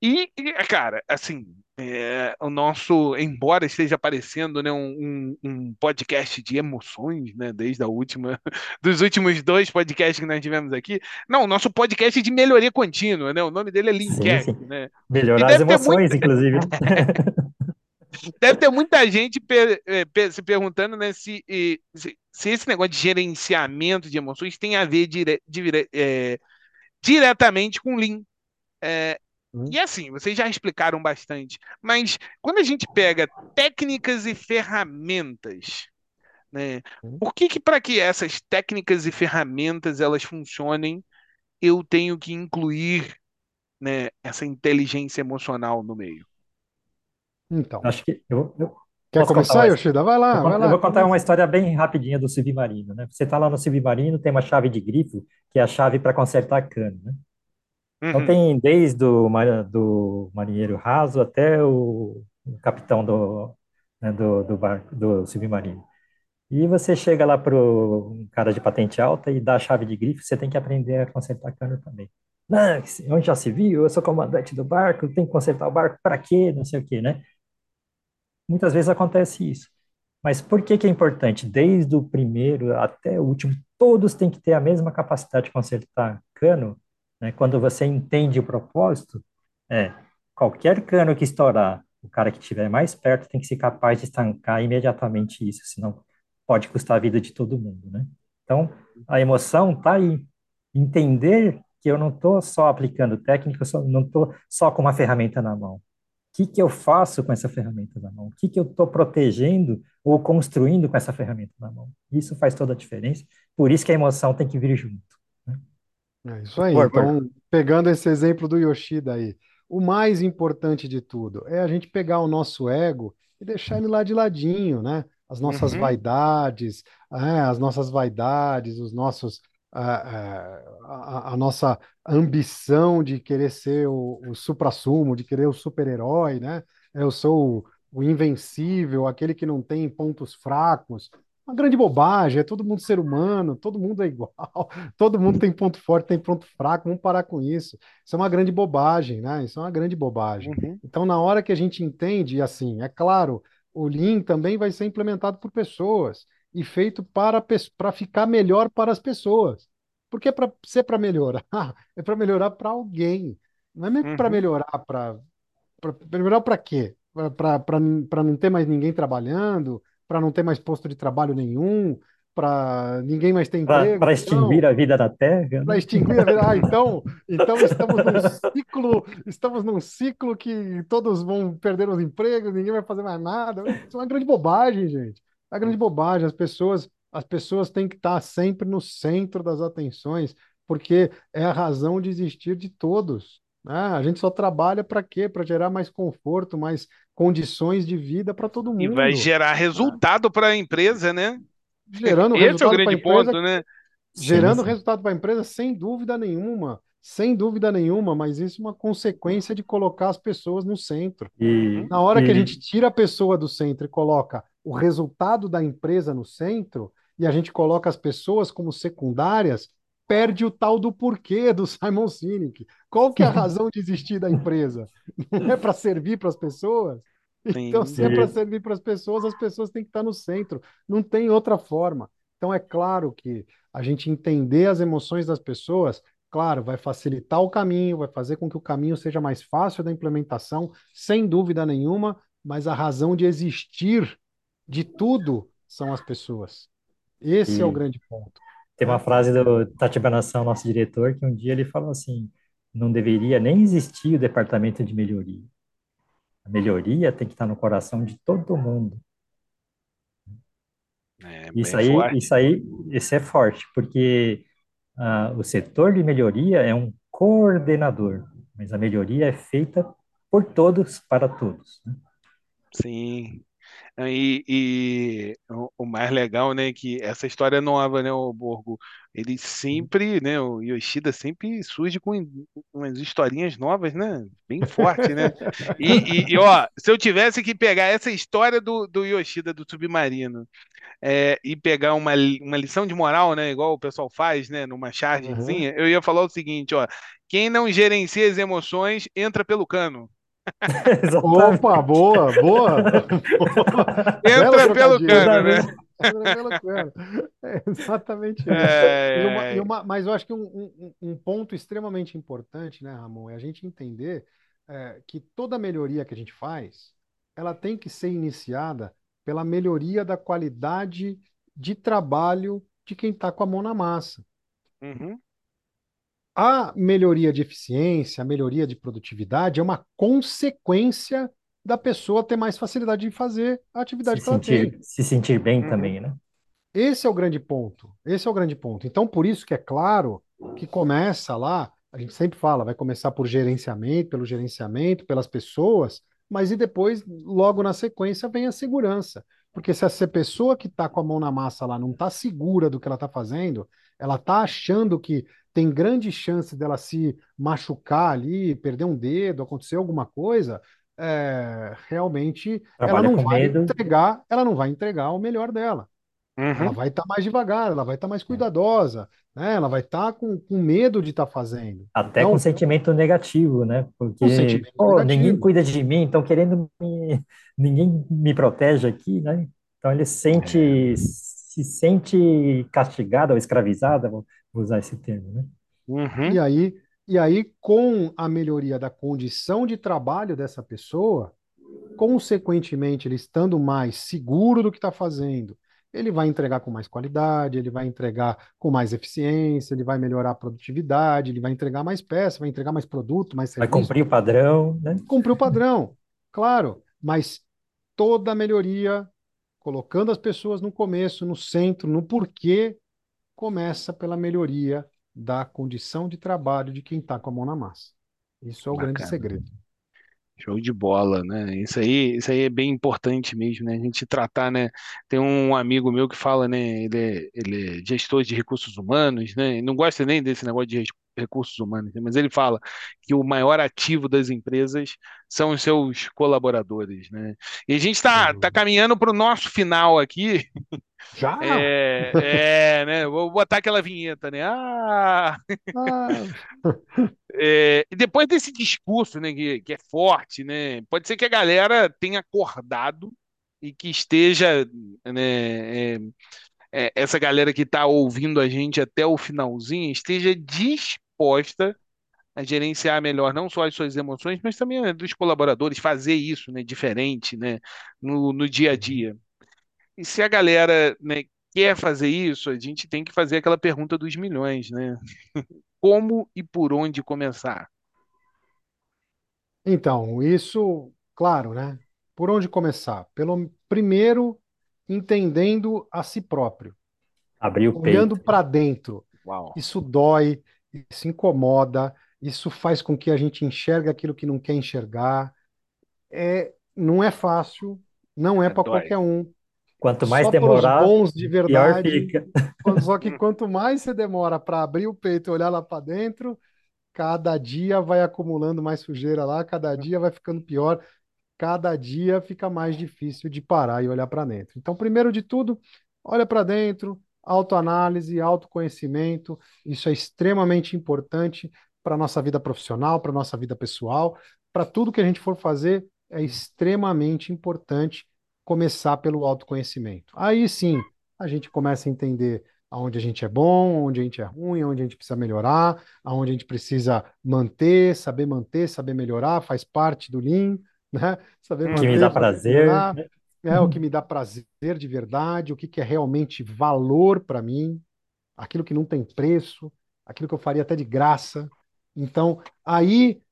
Speaker 1: E, cara, assim, é, o nosso, embora esteja aparecendo né, um, um, podcast de emoções, né, desde a última, *laughs* dos últimos dois podcasts que nós tivemos aqui, não, o nosso podcast de melhoria contínua, né, o nome dele é Linkcast, né?
Speaker 3: Melhorar as emoções, inclusive. *laughs*
Speaker 1: deve ter muita gente per, é, per, se perguntando né, se, se, se, esse negócio de gerenciamento de emoções tem a ver dire, dire, é, diretamente com Lean. É. E assim, vocês já explicaram bastante, mas quando a gente pega técnicas e ferramentas, né, hum. por que que para que essas técnicas e ferramentas elas funcionem, eu tenho que incluir, né, essa inteligência emocional no meio?
Speaker 2: Então,
Speaker 3: Acho que eu, eu
Speaker 2: quer começar, Yoshida? Vai lá,
Speaker 3: eu,
Speaker 2: vai lá.
Speaker 3: Eu vou contar uma história bem rapidinha do submarino, né? Você está lá no submarino, tem uma chave de grifo, que é a chave para consertar cano, né? Então uhum. tem desde o do marinheiro raso até o capitão do, né, do, do, barco, do submarino. E você chega lá para o cara de patente alta e dá a chave de grife, você tem que aprender a consertar cano também. Não, onde já se viu? Eu sou comandante do barco, tem que consertar o barco para quê? Não sei o quê, né? Muitas vezes acontece isso. Mas por que que é importante? Desde o primeiro até o último, todos têm que ter a mesma capacidade de consertar cano, né? Quando você entende o propósito, é qualquer cano que estourar, o cara que estiver mais perto tem que ser capaz de estancar imediatamente isso, senão pode custar a vida de todo mundo, né? Então, a emoção está aí. Entender que eu não estou só aplicando técnica, eu só, não estou só com uma ferramenta na mão. O que, que eu faço com essa ferramenta na mão? O que, que eu estou protegendo ou construindo com essa ferramenta na mão? Isso faz toda a diferença. Por isso que a emoção tem que vir junto.
Speaker 2: É isso aí. Então, pegando esse exemplo do Yoshida aí, o mais importante de tudo é a gente pegar o nosso ego e deixar ele lá de ladinho, né? As nossas uhum. vaidades, é, as nossas vaidades, os nossos, a, a, a, nossa ambição de querer ser o, o supra-sumo, de querer o super-herói, né? Eu sou o invencível, aquele que não tem pontos fracos. Uma grande bobagem, é todo mundo ser humano, todo mundo é igual, *laughs* todo mundo tem ponto forte, tem ponto fraco, vamos parar com isso. Isso é uma grande bobagem, né? Isso é uma grande bobagem.
Speaker 1: Uhum.
Speaker 2: Então, na hora que a gente entende, assim, é claro, o Lean também vai ser implementado por pessoas e feito para, para ficar melhor para as pessoas. Porque para ser para melhorar, *laughs* é para melhorar para alguém. Não é para
Speaker 1: Uhum.
Speaker 2: melhorar para melhorar para quê? Para não ter mais ninguém trabalhando, para não ter mais posto de trabalho nenhum, para ninguém mais ter emprego.
Speaker 3: Para extinguir
Speaker 2: Não,
Speaker 3: a vida da Terra,
Speaker 2: para
Speaker 3: né?
Speaker 2: extinguir a vida. Ah, então, então estamos num *laughs* ciclo, estamos num ciclo que todos vão perder os empregos, ninguém vai fazer mais nada. Isso é uma grande bobagem, gente. É uma grande bobagem. As pessoas, as pessoas têm que estar sempre no centro das atenções, porque é a razão de existir de todos. né? A gente só trabalha para quê? Para gerar mais conforto, mais condições de vida para todo
Speaker 1: E vai
Speaker 2: mundo.
Speaker 1: gerar resultado para a empresa, né?
Speaker 2: Gerando
Speaker 1: Esse é o
Speaker 2: resultado para a
Speaker 1: grande
Speaker 2: empresa
Speaker 1: ponto, né?
Speaker 2: gerando
Speaker 3: Sim, sim.
Speaker 2: resultado para a empresa, sem dúvida nenhuma, sem dúvida nenhuma, mas isso é uma consequência de colocar as pessoas no centro.
Speaker 3: E,
Speaker 2: Na hora que a
Speaker 3: e
Speaker 2: gente tira a pessoa do centro e coloca o resultado da empresa no centro, e a gente coloca as pessoas como secundárias, perde o tal do porquê do Simon Sinek. Qual que é a razão de existir da empresa? *laughs* Não é para servir para as pessoas? Então,
Speaker 1: Sim.
Speaker 2: se é para servir para as pessoas, as pessoas têm que estar no centro. Não tem outra forma. Então, é claro que a gente entender as emoções das pessoas, claro, vai facilitar o caminho, vai fazer com que o caminho seja mais fácil da implementação, sem dúvida nenhuma, mas a razão de existir de tudo são as pessoas. Esse é o grande ponto.
Speaker 3: Tem uma frase do Tati Banação, nosso diretor, que um dia ele falou assim: não deveria nem existir o departamento de melhoria. A melhoria tem que estar no coração de todo mundo.
Speaker 1: É
Speaker 3: Isso aí,
Speaker 1: forte.
Speaker 3: isso aí, isso é forte, porque ah, o setor de melhoria é um coordenador, mas a melhoria é feita por todos para todos. né?
Speaker 1: Sim. E, e o, o mais legal, né, que essa história nova, né, o Borgo, ele sempre, né, o Yoshida sempre surge com umas historinhas novas, né, bem forte, né, e, e- ó, se eu tivesse que pegar essa história do, do Yoshida, do submarino, é, e pegar uma, uma lição de moral, né, igual o pessoal faz, né, numa
Speaker 2: Uhum.
Speaker 1: chargezinha, eu ia falar o seguinte, ó, quem não gerencia as emoções, entra pelo cano.
Speaker 3: Exatamente. *laughs*
Speaker 2: Opa, boa, boa,
Speaker 1: Entra pelo
Speaker 2: trocadilho.
Speaker 1: cano, né?
Speaker 2: Entra pelo cano. É exatamente isso.
Speaker 1: É,
Speaker 2: E uma-
Speaker 1: é,
Speaker 2: e uma- mas eu acho que um, um- um ponto extremamente importante, né, Ramon, é a gente entender é, que toda melhoria que a gente faz, ela tem que ser iniciada pela melhoria da qualidade de trabalho de quem está com a mão na massa.
Speaker 1: uhum,
Speaker 2: A melhoria de eficiência, a melhoria de produtividade é uma consequência da pessoa ter mais facilidade de fazer a
Speaker 3: Se
Speaker 2: atividade que ela tem.
Speaker 3: sentir, se sentir bem
Speaker 1: uhum.
Speaker 3: também, né?
Speaker 2: Esse é o grande ponto. Esse é o grande ponto. Então, por isso que é claro que começa lá, a gente sempre fala, vai começar por gerenciamento, pelo gerenciamento, pelas pessoas, mas e depois, logo na sequência, vem a segurança. Porque se essa pessoa que está com a mão na massa lá não está segura do que ela está fazendo, ela está achando que tem grande chance dela se machucar ali, perder um dedo, acontecer alguma coisa, é, realmente ela não vai
Speaker 3: medo.
Speaker 2: entregar, ela não vai entregar o melhor dela. Ela
Speaker 1: uhum.
Speaker 2: vai estar mais devagar, ela vai estar mais cuidadosa, né? Ela vai estar com, com medo de estar fazendo.
Speaker 3: Até
Speaker 2: Então,
Speaker 3: com sentimento negativo, né? Porque, ninguém cuida de mim, estão querendo me... Ninguém me protege aqui, né? Então ele
Speaker 2: É,
Speaker 3: sente, se sente castigado ou escravizado, vou vou usar esse termo, né?
Speaker 1: Uhum.
Speaker 2: E aí, e aí, com a melhoria da condição de trabalho dessa pessoa, consequentemente, ele estando mais seguro do que está fazendo, ele vai entregar com mais qualidade, ele vai entregar com mais eficiência, ele vai melhorar a produtividade, ele vai entregar mais peça, vai entregar mais produto, mais
Speaker 3: Vai
Speaker 2: serviço,
Speaker 3: cumprir o padrão, né?
Speaker 2: cumprir o padrão, claro, mas toda melhoria, colocando as pessoas no começo, no centro, no porquê, começa pela melhoria da condição de trabalho de quem está com a mão na massa. Isso é o grande
Speaker 1: Bacana.
Speaker 2: segredo.
Speaker 1: Show de bola, né? Isso aí, isso aí é bem importante mesmo, né? A gente tratar, né? Tem um amigo meu que fala, né? Ele é, ele é gestor de recursos humanos, né? Ele não gosta nem desse negócio de recursos humanos, mas ele fala que o maior ativo das empresas são os seus colaboradores, né? E a gente está tá caminhando para o nosso final aqui.
Speaker 2: Já?
Speaker 1: É, é, né? Vou botar aquela vinheta, né? Ah! ah. *laughs* É, e depois desse discurso, né, que, que é forte, né? Pode ser que a galera tenha acordado e que esteja, né, é, é, essa galera que está ouvindo a gente até o finalzinho esteja disposta a gerenciar melhor não só as suas emoções, mas também né, dos colaboradores, fazer isso, né, diferente, né, no, no dia a dia. E se a galera, né, quer fazer isso, a gente tem que fazer aquela pergunta dos milhões, né? *laughs* Como e por onde começar?
Speaker 2: Então, isso, claro, né? Por onde começar? Pelo primeiro entendendo a si próprio.
Speaker 3: Abrir o
Speaker 2: olhando
Speaker 3: peito.
Speaker 2: para dentro.
Speaker 1: Uau.
Speaker 2: Isso dói, isso incomoda, isso faz com que a gente enxergue aquilo que não quer enxergar. É, não é fácil, não é,
Speaker 1: É,
Speaker 2: para qualquer um.
Speaker 3: Quanto mais
Speaker 2: Só
Speaker 3: demorar,
Speaker 2: bons de
Speaker 3: pior
Speaker 2: verdade.
Speaker 3: fica.
Speaker 2: Só que *laughs* quanto mais você demora para abrir o peito e olhar lá para dentro, cada dia vai acumulando mais sujeira lá, cada dia vai ficando pior, cada dia fica mais difícil de parar e olhar para dentro. Então, primeiro de tudo, olha para dentro, autoanálise, autoconhecimento, isso é extremamente importante para a nossa vida profissional, para a nossa vida pessoal, para tudo que a gente for fazer, é extremamente importante começar pelo autoconhecimento. Aí sim, a gente começa a entender aonde a gente é bom, onde a gente é ruim, onde a gente precisa melhorar, aonde a gente precisa manter, saber manter, saber melhorar, faz parte do Lean, né? Saber
Speaker 1: Hum.
Speaker 3: Que me
Speaker 2: manter,
Speaker 3: dá prazer.
Speaker 2: melhorar, é o que me dá prazer de verdade, o que que é realmente valor para mim, aquilo que não tem preço, aquilo que eu faria até de graça. Então, aí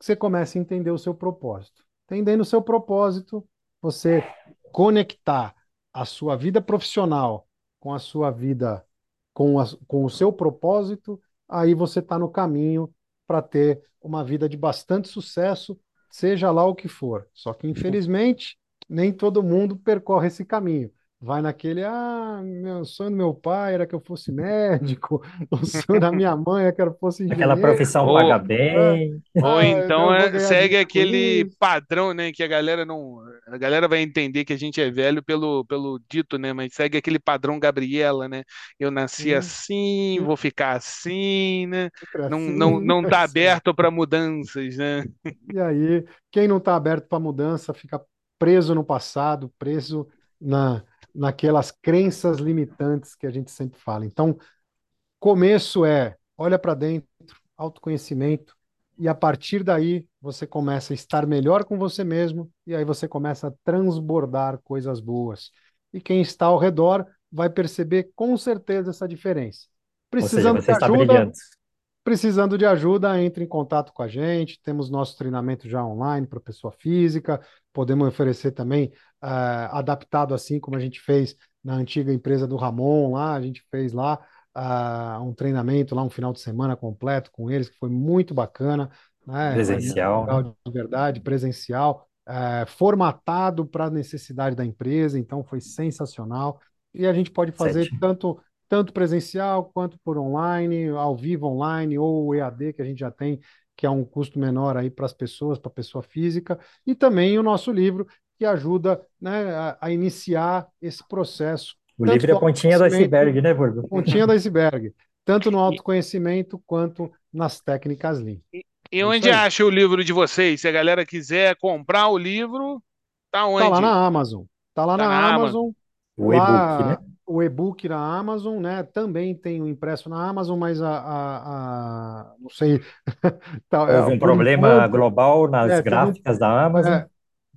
Speaker 2: você começa a entender o seu propósito. Entendendo o seu propósito, você conectar a sua vida profissional com a sua vida, com, a, com o seu propósito, aí você está no caminho para ter uma vida de bastante sucesso, seja lá o que for. Só que, infelizmente, nem todo mundo percorre esse caminho. Vai naquele, ah, meu sonho do meu pai era que eu fosse médico, *laughs* o sonho da minha mãe era que eu fosse
Speaker 3: Aquela
Speaker 2: engenheiro.
Speaker 3: profissão
Speaker 1: Ou-
Speaker 3: paga bem.
Speaker 1: Ou
Speaker 2: Ah,
Speaker 1: então
Speaker 2: vou
Speaker 1: é, segue aquele
Speaker 2: isso.
Speaker 1: padrão, né, que a galera não, a galera vai entender que a gente é velho pelo, pelo dito, né, mas segue aquele padrão Gabriela, né? Eu nasci
Speaker 2: Sim.
Speaker 1: assim, vou ficar assim, né? Não,
Speaker 2: assim,
Speaker 1: não, *laughs* não tá
Speaker 2: assim.
Speaker 1: aberto para mudanças, né?
Speaker 2: E aí, quem não está aberto para mudança fica preso no passado, preso na, naquelas crenças limitantes que a gente sempre fala. Então, começo é olha para dentro, autoconhecimento, e a partir daí você começa a estar melhor com você mesmo, e aí você começa a transbordar coisas boas. E quem está ao redor vai perceber com certeza essa diferença.
Speaker 3: Seja,
Speaker 2: Precisando
Speaker 3: você
Speaker 2: de ajuda. Precisando de ajuda, entre em contato com a gente. Temos nosso treinamento já online para pessoa física. Podemos oferecer também ah, adaptado assim como a gente fez na antiga empresa do Ramon lá. A gente fez lá ah, um treinamento lá um final de semana completo com eles que foi muito bacana, né?
Speaker 3: Presencial, né?
Speaker 2: legal de verdade, presencial, eh, formatado para a necessidade da empresa. Então foi sensacional. E a gente pode fazer
Speaker 3: Sete.
Speaker 2: tanto tanto presencial quanto por online, ao vivo online ou EAD que a gente já tem, que é um custo menor aí para as pessoas, para a pessoa física, e também o nosso livro que ajuda, né, a, a iniciar esse processo,
Speaker 3: O
Speaker 2: tanto
Speaker 3: livro é a pontinha do iceberg, né, Burgo?
Speaker 2: pontinha do iceberg, tanto no autoconhecimento quanto nas técnicas Lean.
Speaker 1: E
Speaker 2: É
Speaker 1: onde acha o livro de vocês? Se a galera quiser comprar o livro, tá
Speaker 2: Tá lá
Speaker 1: onde?
Speaker 2: na Amazon, tá lá
Speaker 1: Tá
Speaker 2: na
Speaker 1: na
Speaker 2: Amazon,
Speaker 3: O e-book, né?
Speaker 2: O e-book na Amazon, né? Também tem o impresso na Amazon, mas a, a- a- não sei, *laughs* tá, é,
Speaker 3: Houve um problema
Speaker 2: enquanto,
Speaker 3: global nas
Speaker 2: é, teve
Speaker 3: gráficas da Amazon.
Speaker 2: é,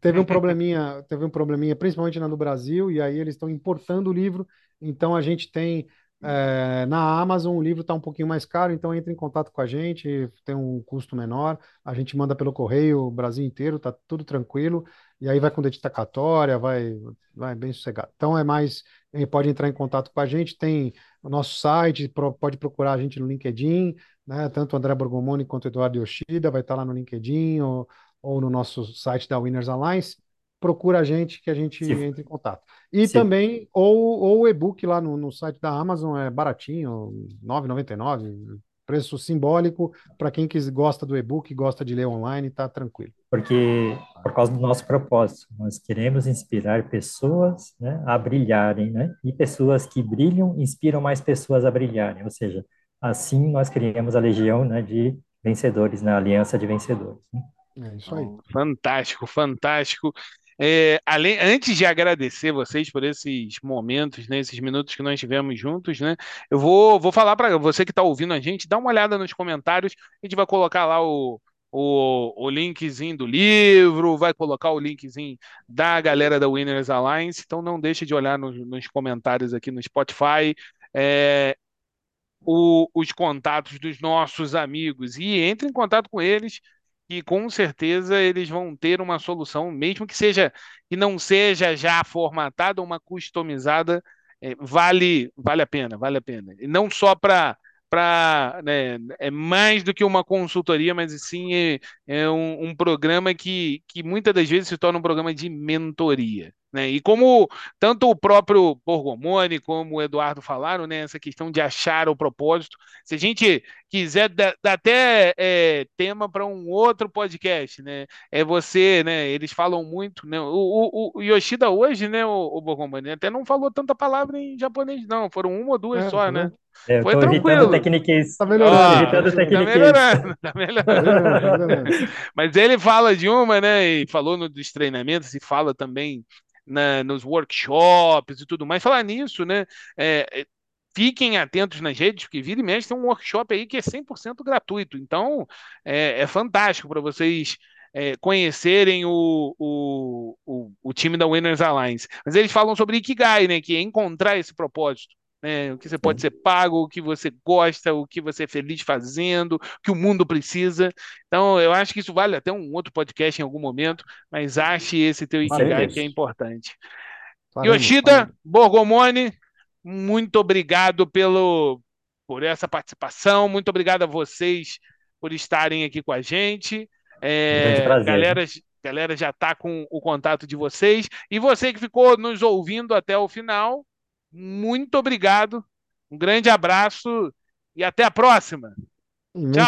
Speaker 2: teve um *laughs* probleminha, teve um probleminha, principalmente na do Brasil, e aí eles estão importando o livro, então a gente tem é, na Amazon o livro está um pouquinho mais caro, então entre em contato com a gente, tem um custo menor, a gente manda pelo correio o Brasil inteiro, tá tudo tranquilo, e aí vai com dedicatória, vai, vai bem sossegado. Então é mais, pode entrar em contato com a gente, tem o nosso site, pode procurar a gente no LinkedIn, né? Tanto o André Borgomoni quanto o Eduardo Yoshida vai estar lá no LinkedIn ou, ou no nosso site da Winners Alliance. Procura a gente que a gente
Speaker 3: Se,
Speaker 2: entra em contato. E
Speaker 3: se,
Speaker 2: também, ou, ou o e-book lá no, no site da Amazon é baratinho, R$ 9,99, Preço simbólico para quem quis, gosta do e-book, gosta de ler online, tá tranquilo.
Speaker 3: Porque, por causa do nosso propósito, nós queremos inspirar pessoas né, a brilharem, né? E pessoas que brilham inspiram mais pessoas a brilharem. Ou seja, assim nós criamos a legião né, de vencedores, na né, aliança de vencedores. Né?
Speaker 2: É isso aí.
Speaker 1: Fantástico, fantástico. É, além, antes de agradecer vocês por esses momentos, né, esses minutos que nós tivemos juntos, né, eu vou, vou falar para você que está ouvindo a gente, dá uma olhada nos comentários, a gente vai colocar lá o, o, o linkzinho do livro, vai colocar o linkzinho da galera da Winners Alliance, então não deixe de olhar nos, nos comentários aqui no Spotify. É, o, os contatos dos nossos amigos e entre em contato com eles que com certeza eles vão ter uma solução, mesmo que seja que não seja já formatada, uma customizada, é, vale vale a pena, vale a pena. E não só para para né, é mais do que uma consultoria, mas sim é, é um, um, programa que, que muitas das vezes se torna um programa de mentoria. Né? E como tanto o próprio Borgomoni como o Eduardo falaram, né, essa questão de achar o propósito, se a gente quiser dar, até é, tema para um outro podcast, né, é você, né, eles falam muito, né, o, o, o Yoshida hoje, né, o, o Borgomoni, até não falou tanta palavra em japonês, não, foram uma ou duas é, só, né?
Speaker 3: É, Foi tranquilo. Tecniques.
Speaker 2: Tá melhorando.
Speaker 1: Ah, tá melhorando, tá *laughs* melhorando. Mas ele fala de uma, né, e falou no, dos treinamentos e fala também na, nos workshops e tudo mais. Falar nisso, né? É, é fiquem atentos nas redes, porque vira e mexe tem um workshop aí que é 100% gratuito. Então, é, é fantástico para vocês é, conhecerem o, o, o, o, time da Winners Alliance. Mas eles falam sobre Ikigai, né? Que é encontrar esse propósito né? O que você pode ser pago, o que você gosta, o que você é feliz fazendo, o que o mundo precisa. Então, eu acho que isso vale até um outro podcast em algum momento, mas ache esse teu Ikigai que é importante. Yoshida Borgomoni, muito obrigado pelo por essa participação, muito obrigado a vocês por estarem aqui com a gente. É, galera, galera já está com o contato de vocês. E você que ficou nos ouvindo até o final, muito obrigado, um grande abraço e até a próxima. Tchau.